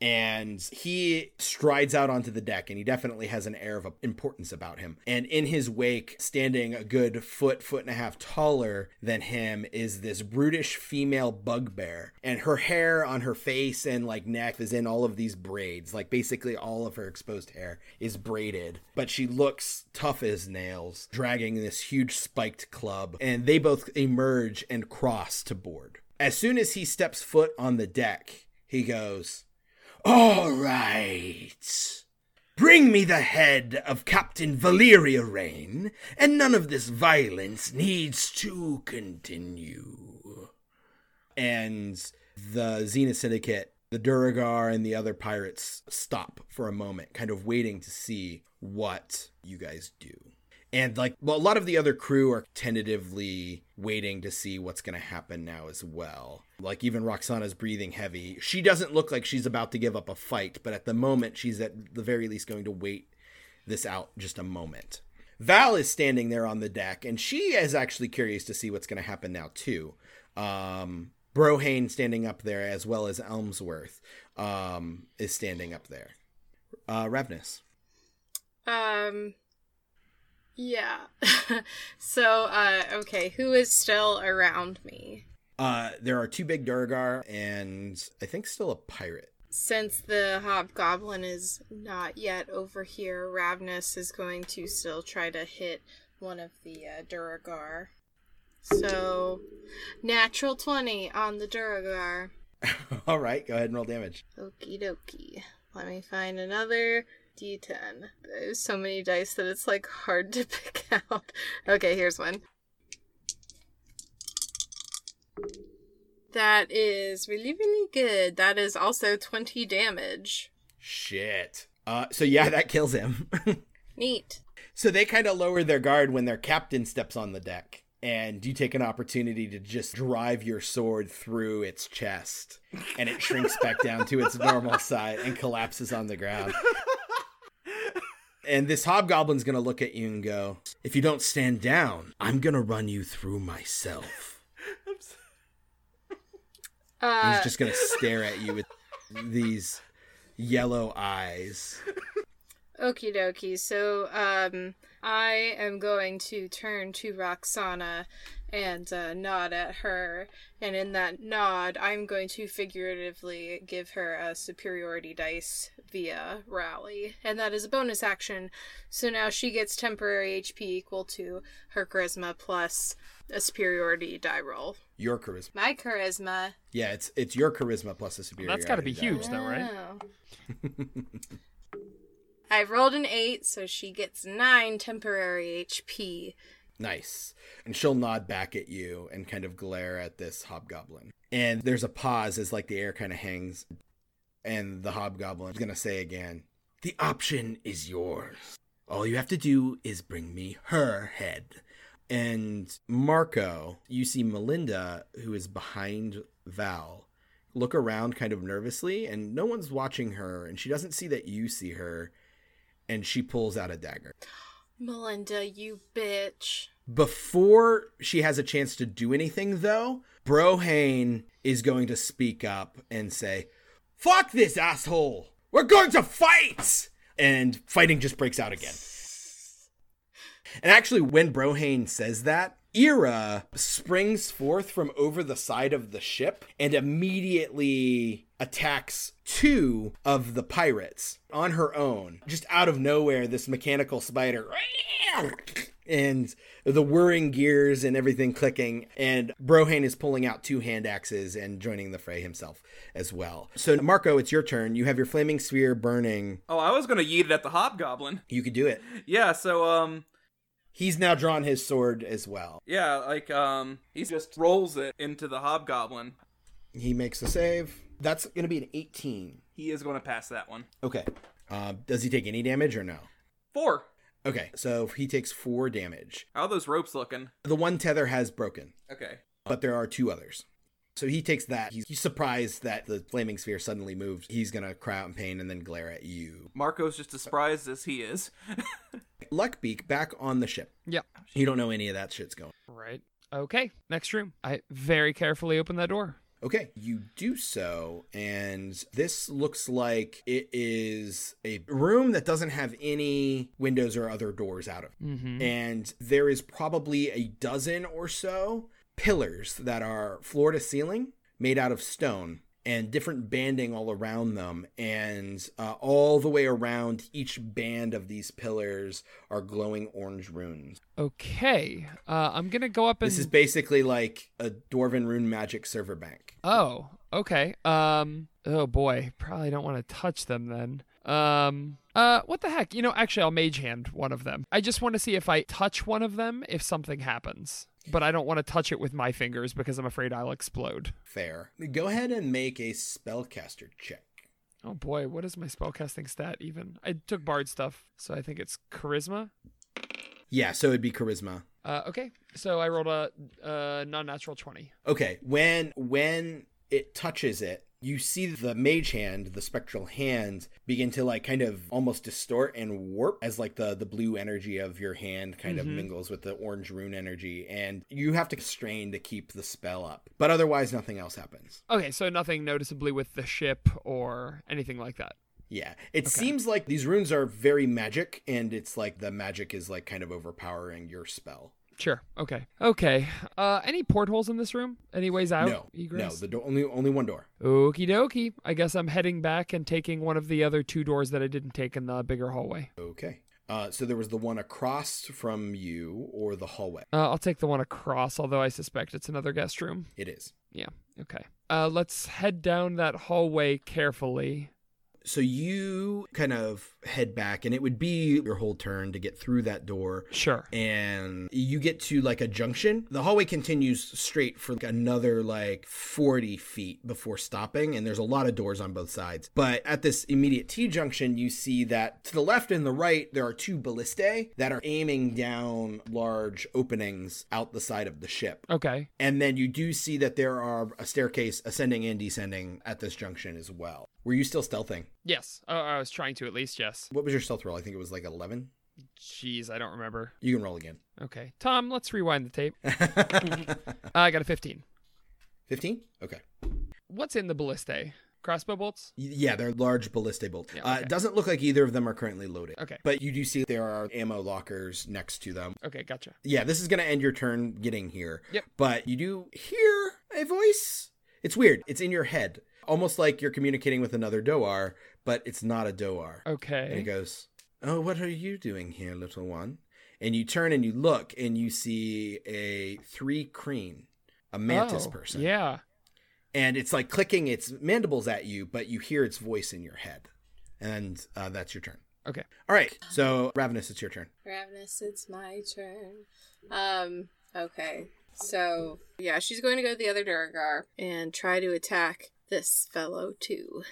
And he strides out onto the deck and he definitely has an air of importance about him. And in his wake standing a good foot foot and a half taller than him is this brutish female bugbear. And her hair on her face and like neck is in all of these braids. Like basically all of her exposed hair is braided. But she looks tough as nails dragging this huge spiked club. And they both emerge and cross to board. As soon as he steps foot on the deck he goes all right. Bring me the head of Captain Valeria Rain, and none of this violence needs to continue. And the Zenith Syndicate, the Duergar, and the other pirates stop for a moment, kind of waiting to see what you guys do. And like, well, a lot of the other crew are tentatively waiting to see what's going to happen now as well. Like, even Roxana's breathing heavy. She doesn't look like she's about to give up a fight, but at the moment, she's at the very least going to wait this out just a moment. Val is standing there on the deck, and she is actually curious to see what's going to happen now, too. Um, Brohane standing up there, as well as Elmsworth, um, is standing up there. Uh. Um, yeah. [laughs] so, uh, okay, who is still around me? Uh, there are two big Duergar and I think still a pirate. Since the hobgoblin is not yet over here, Ravnus is going to still try to hit one of the uh, Duergar. So, natural 20 on the Duergar. [laughs] All right, go ahead and roll damage. Okie dokie. Let me find another d10. There's so many dice that it's like hard to [laughs] pick out. Okay, here's one. That is really, really good. That is also 20 damage. Shit. Uh, so yeah, that kills him. [laughs] Neat. So they kind of lower their guard when their captain steps on the deck. And you take an opportunity to just drive your sword through its chest. And it shrinks back down to its normal [laughs] size and collapses on the ground. And this hobgoblin's gonna look at you and go, If you don't stand down, I'm gonna run you through myself. Uh, He's just gonna stare at you with these yellow eyes. Okie dokie. So, um, I am going to turn to Roxana and uh, nod at her. And in that nod, I'm going to figuratively give her a superiority dice via rally. And that is a bonus action. So now she gets temporary HP equal to her charisma plus a superiority die roll. Your charisma. My charisma. Yeah, it's it's your charisma plus a superior. That's got to be huge, though, right? Oh. [laughs] I rolled an 8, so she gets 9 temporary HP. Nice. And she'll nod back at you and kind of glare at this hobgoblin. And there's a pause as like the air kind of hangs. And the hobgoblin's gonna say again, The option is yours. All you have to do is bring me her head. And Marco, you see Melinda, who is behind Val, look around kind of nervously, and no one's watching her, and she doesn't see that you see her, and she pulls out a dagger. Melinda, you bitch. Before she has a chance to do anything, though, Brohane is going to speak up and say, Fuck this asshole! We're going to fight! And fighting just breaks out again. And actually, when Brohane says that, Ira springs forth from over the side of the ship and immediately attacks two of the pirates on her own. Just out of nowhere, this mechanical spider. And the whirring gears and everything clicking, and Brohane is pulling out two hand axes and joining the fray himself as well. So, Marco, it's your turn. You have your flaming sphere burning. Oh, I was gonna yeet it at the hobgoblin. You could do it. Yeah, so um, He's now drawn his sword as well. yeah, like um, he just rolls it into the hobgoblin. He makes the save. That's going to be an 18. He is going to pass that one. Okay. Uh, does he take any damage or no? Four. Okay, so he takes four damage. How are those ropes looking? The one tether has broken, Okay. but there are two others. So he takes that. He's, he's surprised that the flaming sphere suddenly moved. He's going to cry out in pain and then glare at you. Marco's just as surprised as he is. [laughs] Luckbeak back on the ship. Yeah. You don't know any of that shit's going. Right. Okay. Next room. I very carefully open that door. Okay, you do so, and this looks like it is a room that doesn't have any windows or other doors out of it. Mm-hmm. And there is probably a dozen or so pillars that are floor to ceiling made out of stone and different banding all around them. And uh, all the way around each band of these pillars are glowing orange runes. Okay. Uh, I'm gonna go up and. This is basically like a Dwarven rune magic server bank. Oh, okay. Um. Oh boy, probably don't want to touch them then. Um. Uh. What the heck? You know, actually, I'll mage hand one of them. I just want to see if I touch one of them, if something happens. But I don't want to touch it with my fingers because I'm afraid I'll explode. Fair. Go ahead and make a spellcaster check. Oh boy, what is my spellcasting stat even? I took bard stuff, so I think it's charisma. Yeah, so it'd be charisma. Uh, okay, so I rolled a uh, non-natural twenty. Okay, when when it touches it, you see the mage hand, the spectral hand, begin to like kind of almost distort and warp as like the the blue energy of your hand kind of Mhm. mingles with the orange rune energy, and you have to strain to keep the spell up. But otherwise, nothing else happens. Okay, so nothing noticeably with the ship or anything like that. Yeah, it seems like these runes are very magic, and it's like the magic is like kind of overpowering your spell. Sure. Okay. Okay. Uh, any portholes in this room? Any ways out? no, no, the do- only only one door. Okie dokie. I guess I'm heading back and taking one of the other two doors that I didn't take in the bigger hallway. Okay. Uh, so there was the one across from you, or the hallway. Uh, I'll take the one across, although I suspect it's another guest room. It is. Yeah. Okay. Uh, let's head down that hallway carefully. So you kind of head back, and it would be your whole turn to get through that door. Sure. And you get to like a junction. The hallway continues straight for like another like 40 feet before stopping, and there's a lot of doors on both sides. But at this immediate T junction, you see that to the left and the right, there are two ballistae that are aiming down large openings out the side of the ship. Okay. And then you do see that there are a staircase ascending and descending at this junction as well. Were you still stealthing? Yes. Uh, I was trying to at least. Yes. What was your stealth roll? I think it was like 11. Jeez, I don't remember. You can roll again. Okay. Tom, let's rewind the tape. Uh, [laughs] I got a 15. 15? Okay. What's in the ballistae? Crossbow bolts? Yeah, they're large ballistic bolts. Yeah, uh, okay. it doesn't look like either of them are currently loaded. Okay. But you do see there are ammo lockers next to them. Okay, gotcha. Yeah, this is going to end your turn getting here. Yep. But you do hear a voice. It's weird. It's in your head. Almost like you're communicating with another Dohwar, but it's not a Dohwar. Okay. And it goes, Oh, what are you doing here, little one? And you turn and you look and you see a thri-kreen, a mantis Oh, person. Yeah. And it's like clicking its mandibles at you, but you hear its voice in your head. And uh, that's your turn. Okay. All right. So, Ravnus, it's your turn. Ravnus, it's my turn. Um, okay. So, yeah, she's going to go to the other Duergar and try to attack this fellow too.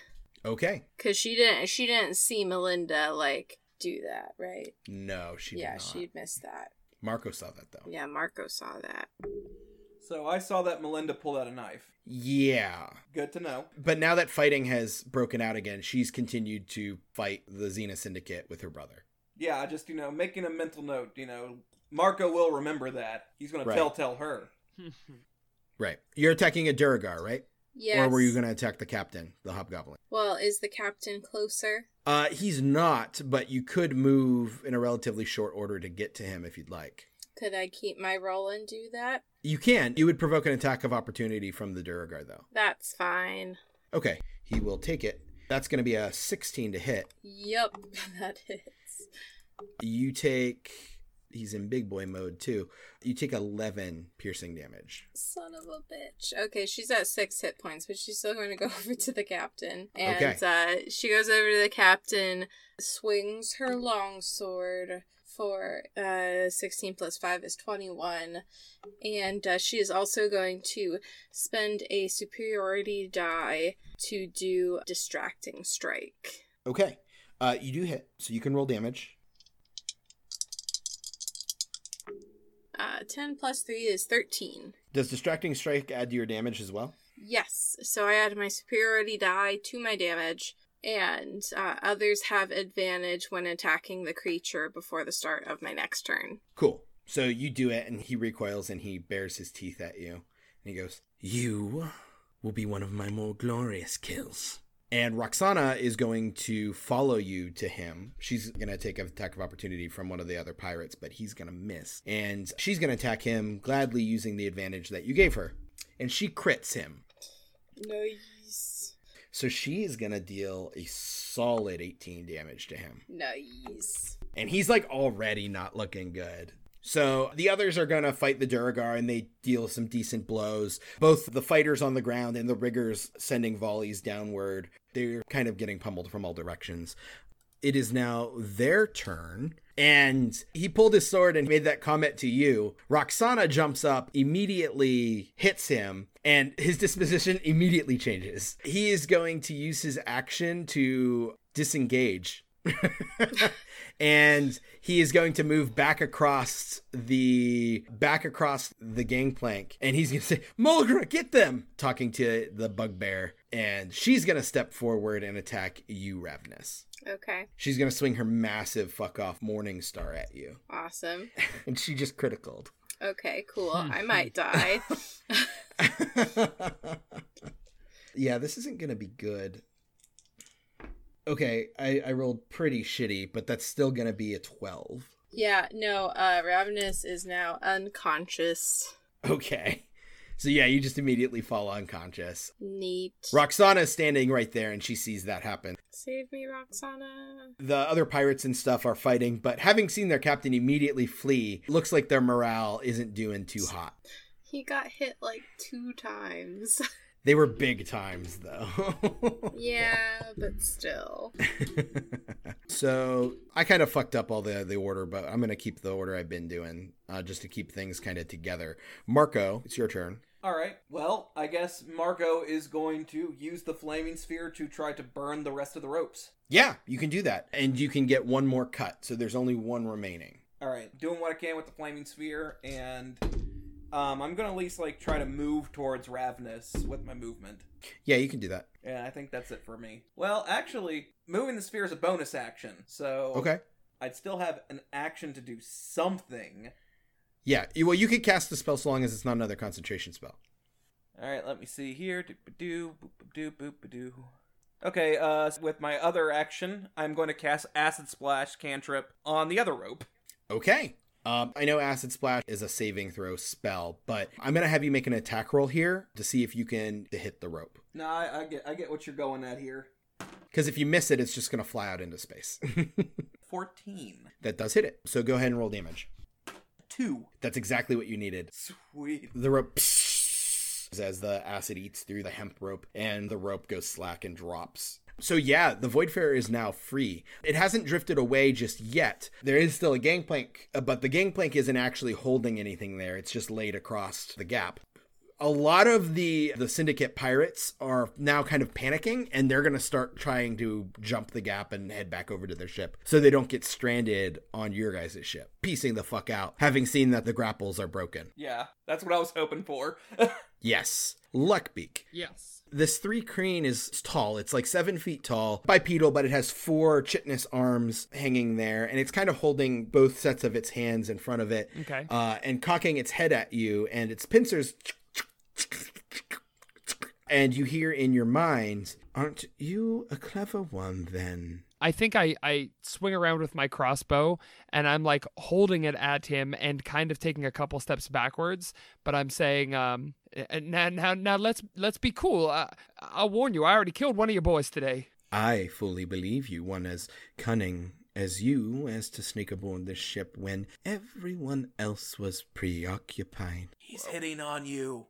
Okay. Cause she didn't she didn't see Melinda like do that, right? No, she yeah, did not. she missed that. Marco saw that, though. Yeah, Marco saw that. So I saw that Melinda pulled out a knife. Yeah. Good to know. But now that fighting has broken out again, she's continued to fight the Zenith Syndicate with her brother. Yeah, I just you know making a mental note. You know, Marco will remember that. He's gonna Right. tell tell her. Right. You're attacking a Duergar, right? Yes. Or were you going to attack the captain, the hobgoblin? Well, is the captain closer? Uh, he's not, but you could move in a relatively short order to get to him if you'd like. Could I keep my roll and do that? You can. You would provoke an attack of opportunity from the Duergar, though. That's fine. Okay. He will take it. That's going to be a 16 to hit. Yup, [laughs] that hits. You take. He's in big boy mode, too. You take 11 piercing damage. Son of a bitch. Okay, she's at six hit points, but she's still going to go [laughs] over to the captain. And Okay. uh, she goes over to the captain, swings her longsword for uh, 16 plus 5 is 21. And uh, she is also going to spend a superiority die to do distracting strike. Okay. Uh, you do hit, so you can roll damage. Uh, 10 plus 3 is 13. Does distracting strike add to your damage as well? Yes, so I add my superiority die to my damage, and uh, others have advantage when attacking the creature before the start of my next turn. Cool. So you do it, and he recoils and he bares his teeth at you. And he goes, You will be one of my more glorious kills. And Roxana is going to follow you to him. She's going to take an attack of opportunity from one of the other pirates, but he's going to miss. And she's going to attack him, gladly using the advantage that you gave her. And she crits him. Nice. So she is going to deal a solid 18 damage to him. Nice. And he's like already not looking good. So the others are going to fight the Duergar and they deal some decent blows. Both the fighters on the ground and the riggers sending volleys downward. They're kind of getting pummeled from all directions. It is now their turn. And he pulled his sword and made that comment to you. Roxana jumps up, immediately hits him, and his [laughs] disposition immediately changes. He is going to use his action to disengage [laughs] and he is going to move back across the back across the gangplank and he's going to say mulgra get them talking to the bugbear and she's going to step forward and attack you ravnus Okay. she's going to swing her massive fuck off morning star at you Awesome. [laughs] and she just criticaled Okay, cool. Hmm. I might die. [laughs] yeah this isn't going to be good okay I, I rolled pretty shitty but that's still to be a 12 yeah, no, uh Ravnus is now unconscious. Okay. So yeah, you just immediately fall unconscious. Neat. Roxana is standing right there and she sees that happen. Save me, Roxana. The other pirates and stuff are fighting, but having seen their captain immediately flee, looks like their morale isn't doing too hot. He got hit like two times. [laughs] They were big times though. [laughs] yeah, but still. so I kind of fucked up all the the order, but I'm gonna keep the order I've been doing uh, just to keep things kind of together. Marco, it's your turn. All right. Well, I guess Marco is going to use the flaming sphere to try to burn the rest of the ropes. Yeah, you can do that, and you can get one more cut. So there's only one remaining. All right, doing what I can with the flaming sphere, and um, I'm gonna at least like try to move towards Ravnus with my movement. Yeah, you can do that. Yeah, I think that's it for me. Well, actually, moving the sphere is a bonus action, so Okay. I'd still have an action to do something. Yeah, you- well, you could cast the spell so long as it's not another concentration spell. All right, let me see here. Doop-a-doo, boop-a-doo, boop-a-doo. Okay, uh, with my other action, I'm going to cast Acid Splash cantrip on the other rope. Okay. Um, I know Acid Splash is a saving throw spell, but I'm gonna have you make an attack roll here to see if you can hit the rope. No, I, I get, I get what you're going at here. Because if you miss it, it's just gonna fly out into space. [laughs] Fourteen. that does hit it. So go ahead and roll damage. Two. That's exactly what you needed. Sweet. The rope as the acid eats through the hemp rope, and the rope goes slack and drops. So yeah, the Voidfarer is now free. It hasn't drifted away just yet. There is still a gangplank, uh, but the gangplank isn't actually holding anything there. It's just laid across the gap. A lot of the the syndicate pirates are now kind of panicking and they're going to start trying to jump the gap and head back over to their ship so they don't get stranded on your guys' ship. Piecing the fuck out, having seen that the grapples are broken. Yeah, that's what I was hoping for. [laughs] Yes. Luckbeak. Yes. This thri-kreen is tall. It's like seven feet tall, bipedal, but it has four chitinous arms hanging there, and it's kind of holding both sets of its hands in front of it, Okay. uh, and cocking its head at you, and its pincers. And you hear in your mind, "Aren't you a clever one, then?" I think I, I swing around with my crossbow and I'm like holding it at him and kind of taking a couple steps backwards, but I'm saying, um, "Uh, now now now let's let's be cool. Uh, I'll warn you, I already killed one of your boys today. I fully believe you, one as cunning as you, as to sneak aboard this ship when everyone else was preoccupied. He's hitting on you.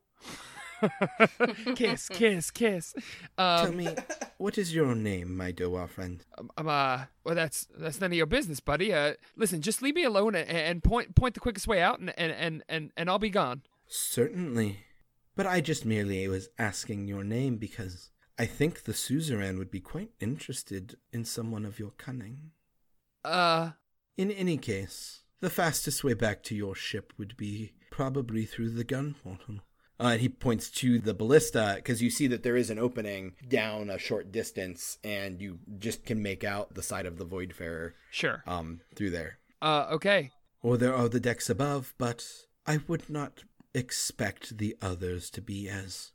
[laughs] kiss, kiss, kiss. Tell Um, me, what is your name, my Dohwar friend? I'm uh, well, that's that's none of your business, buddy. Uh, listen, just leave me alone and, and point point the quickest way out, and and and and, and I'll be gone. Certainly. But I just merely was asking your name because I think the suzerain would be quite interested in someone of your cunning. Uh, In any case, the fastest way back to your ship would be probably through the gun portal. Uh, and he points to the ballista because you see that there is an opening down a short distance, and you just can make out the side of the Voidfarer sure. um, through there. Uh, okay. Or there are the decks above, but I would not expect the others to be as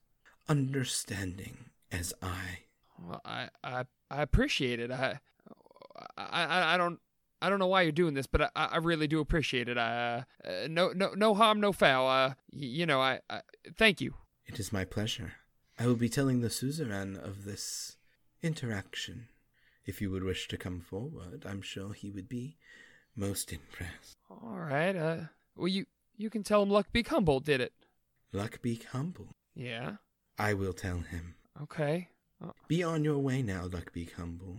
understanding as I. Well, I, I, I appreciate it. I, I, I, I don't. I don't know why you're doing this, but I, I really do appreciate it. I, uh, no, no, no harm, no foul. Uh, y- you know, I, I, thank you. It is my pleasure. I will be telling the suzerain of this interaction. If you would wish to come forward, I'm sure he would be most impressed. All right. Uh, well, you, you can tell him Luckbeak Humboldt did it. Luckbeak Humble. Yeah. I will tell him. Okay. Be on your way now, Luckbeak Humble,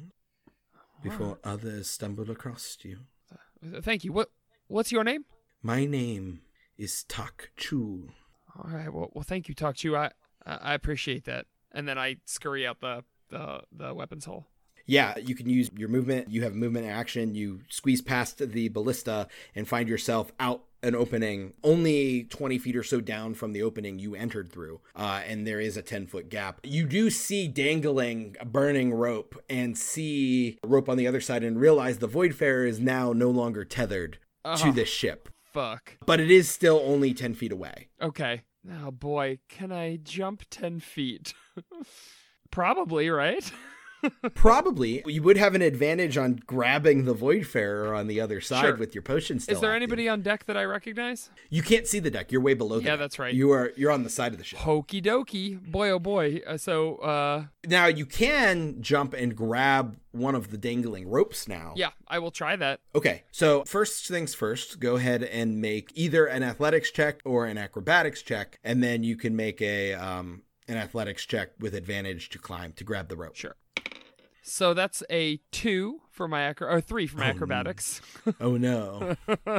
before others stumble across you. Uh, Thank you. What, what's your name? My name is Tak Chu. All right. Well, well, thank you, Tak. I, I I appreciate that. And then I scurry out the, the, the weapons hole. Yeah, you can use your movement. You have movement action. You squeeze past the ballista and find yourself out an opening only 20 feet or so down from the opening you entered through. Uh, and there is a 10 foot gap. You do see dangling a burning rope and see a rope on the other side and realize the Voidfarer is now no longer tethered Oh, to this ship. Fuck. But it is still only 10 feet away. Okay. Oh boy, can I jump 10 feet? [laughs] Probably, right? [laughs] Probably you would have an advantage on grabbing the Voidfarer on the other side Sure. with your potion still. Is there active. anybody on deck that I recognize? You can't see the deck. You're way below the Yeah, that's right. You are you're on the side of the ship. Hokey dokey. Boy, oh boy. Uh, so, uh, Now you can jump and grab one of the dangling ropes now. yeah, I will try that. Okay. So first things first, go ahead and make either an athletics check or an acrobatics check, and then you can make a um an athletics check with advantage to climb to grab the rope. Sure. So that's a two for my acro- or three for my Oh, acrobatics. Oh no. [laughs]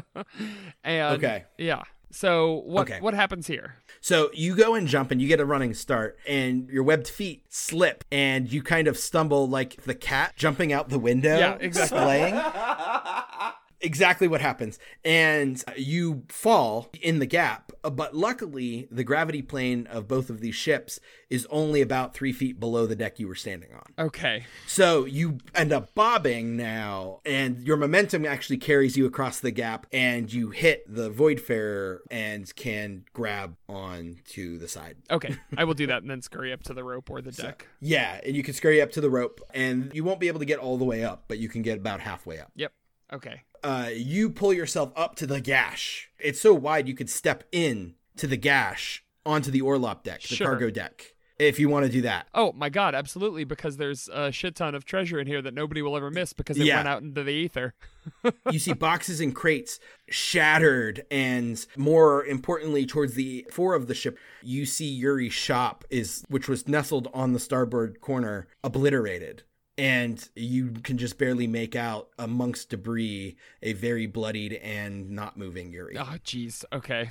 and Okay. yeah. So what Okay. what happens here? So you go and jump and you get a running start and your webbed feet slip and you kind of stumble like the cat jumping out the window. Yeah, exactly. Splaying. [laughs] exactly what happens. And you fall in the gap. But luckily, the gravity plane of both of these ships is only about three feet below the deck you were standing on. Okay. So you end up bobbing now, and your momentum actually carries you across the gap, and you hit the Voidfarer and can grab on to the side. Okay. [laughs] I will do that and then scurry up to the rope or the deck. Yeah, and you can scurry up to the rope, and you won't be able to get all the way up, but you can get about halfway up. Yep. Okay. Uh, you pull yourself up to the gash. It's so wide you could step in to the gash onto the Orlop deck, the Sure. cargo deck, if you want to do that. Oh my god, absolutely because there's a shit ton of treasure in here that nobody will ever miss because it Yeah. went out into the ether. [laughs] you see boxes and crates shattered and more importantly towards the fore of the ship you see yuri's shop is which was nestled on the starboard corner obliterated and you can just barely make out amongst debris a very bloodied and not moving yuri Oh jeez. Okay.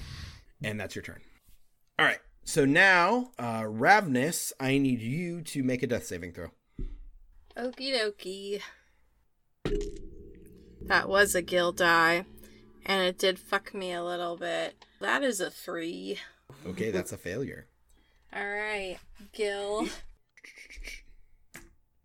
and that's your turn all right so now uh ravnus i need you to make a death saving throw Okie dokie. That was a gill die, and it did fuck me a little bit. That is a three. okay that's a failure Alright, Gil.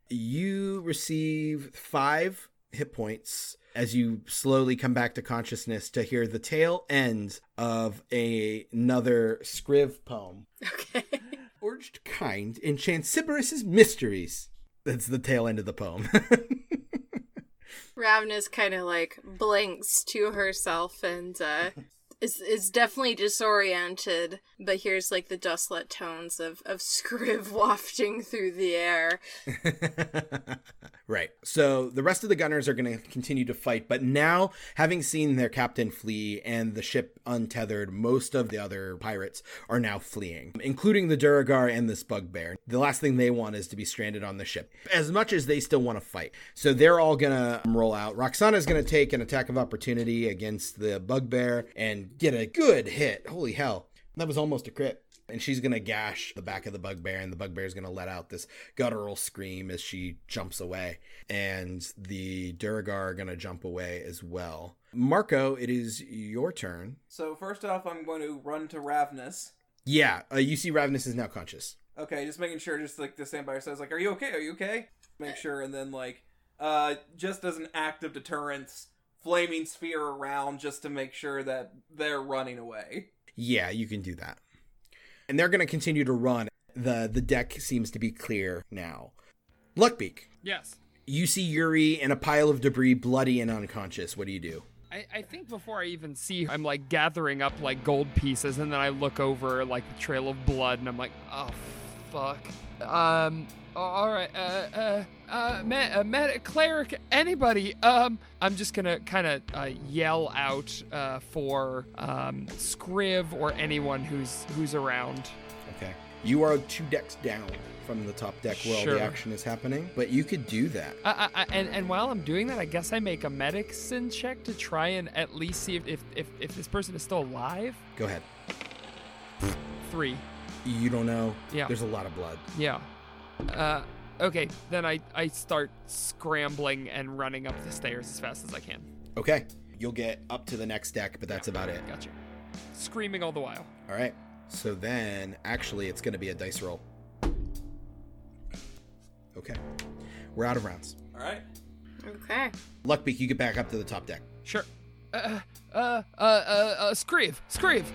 You receive five hit points as you slowly come back to consciousness to hear the tail end of a, another scriv poem. Okay. [laughs] Forged kind in Chansiberus's mysteries. That's the tail end of the poem. [laughs] Ravnus kind of like blinks to herself and uh, [laughs] is is definitely disoriented, but here's like the dustlet tones of of [laughs] Scriv wafting through the air. [laughs] right. So the rest of the gunners are going to continue to fight, but now, having seen their captain flee and the ship untethered, most of the other pirates are now fleeing, including the Duergar and this bugbear. The last thing they want is to be stranded on the ship, as much as they still want to fight. So they're all going to roll out. Roxana's going to take an attack of opportunity against the bugbear and get a good hit. Holy hell. That was almost a crit. And she's going to gash the back of the bugbear, and the bugbear is going to let out this guttural scream as she jumps away. And the Duergar are going to jump away as well. Marco, it is your turn. So first off, I'm going to run to Ravnus. Yeah, uh, you see Ravnus is now conscious. Okay, just making sure, just like the stand by says, like, "Are you okay? Are you okay?" Make sure, and then like, uh, just as an act of deterrence, flaming sphere around just to make sure that they're running away. Yeah, you can do that. And they're going to continue to run. the the deck seems to be clear now. Luckbeak, Yes. you see Yuri in a pile of debris, bloody and unconscious. What do you do? I, I think before I even see her, I'm like gathering up like gold pieces, and then I look over like the trail of blood, and I'm like, oh fuck. Um. All right. Uh. Uh. Uh. Met, uh, met cleric. Anybody. Um. I'm just gonna kind of uh, yell out uh, for um Scriv or anyone who's who's around. Okay. You are two decks down from the top deck where all Sure. the action is happening, but you could do that. I, I, I- and and while I'm doing that, I guess I make a medicine check to try and at least see if if if, if this person is still alive. Go ahead. Three. You don't know. Yeah. There's a lot of blood. Yeah. Uh, okay, then I, I start scrambling and running up the stairs as fast as I can. Okay. You'll get up to the next deck, but that's about it. Gotcha. Screaming all the while. All right. So then, actually, it's going to be a dice roll. Okay. We're out of rounds. All right. Okay. Luckbeak, you get back up to the top deck. Sure. Uh, uh, uh, uh, uh Screeve, Screeve.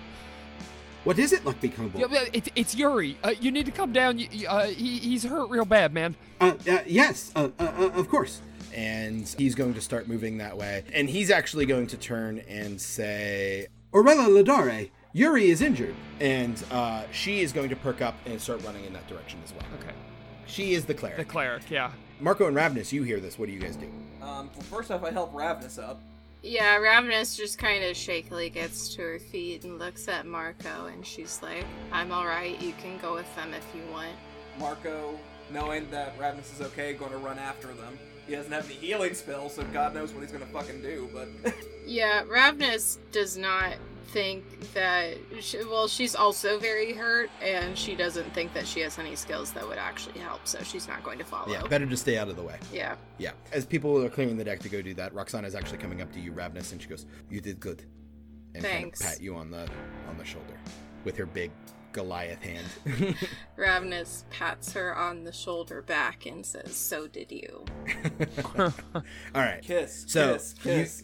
What is it, Luckbeak Humble? Yeah, yeah, it, it's Yuri. Uh, you need to come down. You, you- uh, he, he's hurt real bad, man. Uh, uh, yes, uh, uh, uh, of course. And he's going to start moving that way. And he's actually going to turn and say, Orella Ladare, Yuri is injured. and uh, she is going to perk up and start running in that direction as well. Okay. She is the cleric. The cleric, yeah. Marco and Ravnus, you hear this. What do you guys do? Um, well, first off, I help Ravnus up. Yeah, Ravnus just kind of shakily gets to her feet and looks at Marco, and she's like, I'm alright, you can go with them if you want. Marco, knowing that Ravnus is okay, going to run after them. He doesn't have any healing spells, so God knows what he's going to fucking do, but. [laughs] Yeah, Ravnus does not think that. She, well, she's also very hurt, and she doesn't think that she has any skills that would actually help, so she's not going to follow. Yeah, better to stay out of the way. Yeah. Yeah. As people are clearing the deck to go do that, Roxana is actually coming up to you, Ravnus, and she goes, "You did good," and Thanks. kind of pat you on the on the shoulder with her big Goliath hand. [laughs] [laughs] Ravnus pats her on the shoulder back and says, So did you. [laughs] All right. Kiss, So, kiss, kiss.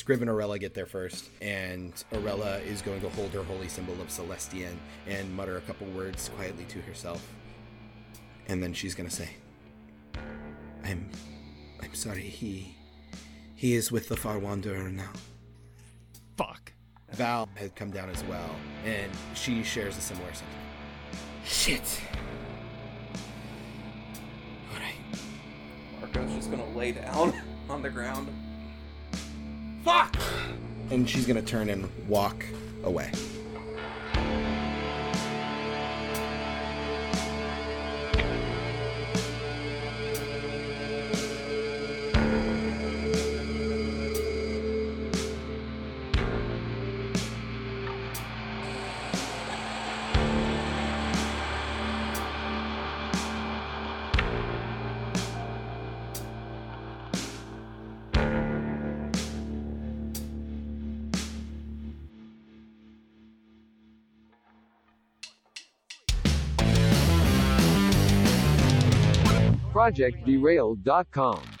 Scriv and Orella get there first, and Orella is going to hold her holy symbol of Celestian and mutter a couple words quietly to herself. And then she's gonna say, I'm I'm sorry, he he is with the Far Wanderer now. Fuck. Val had come down as well, and she shares a similar sentiment. Shit. Alright. Marco's just going to lay down [laughs] on the ground. Fuck! And she's gonna turn and walk away. ProjectDerailed.com.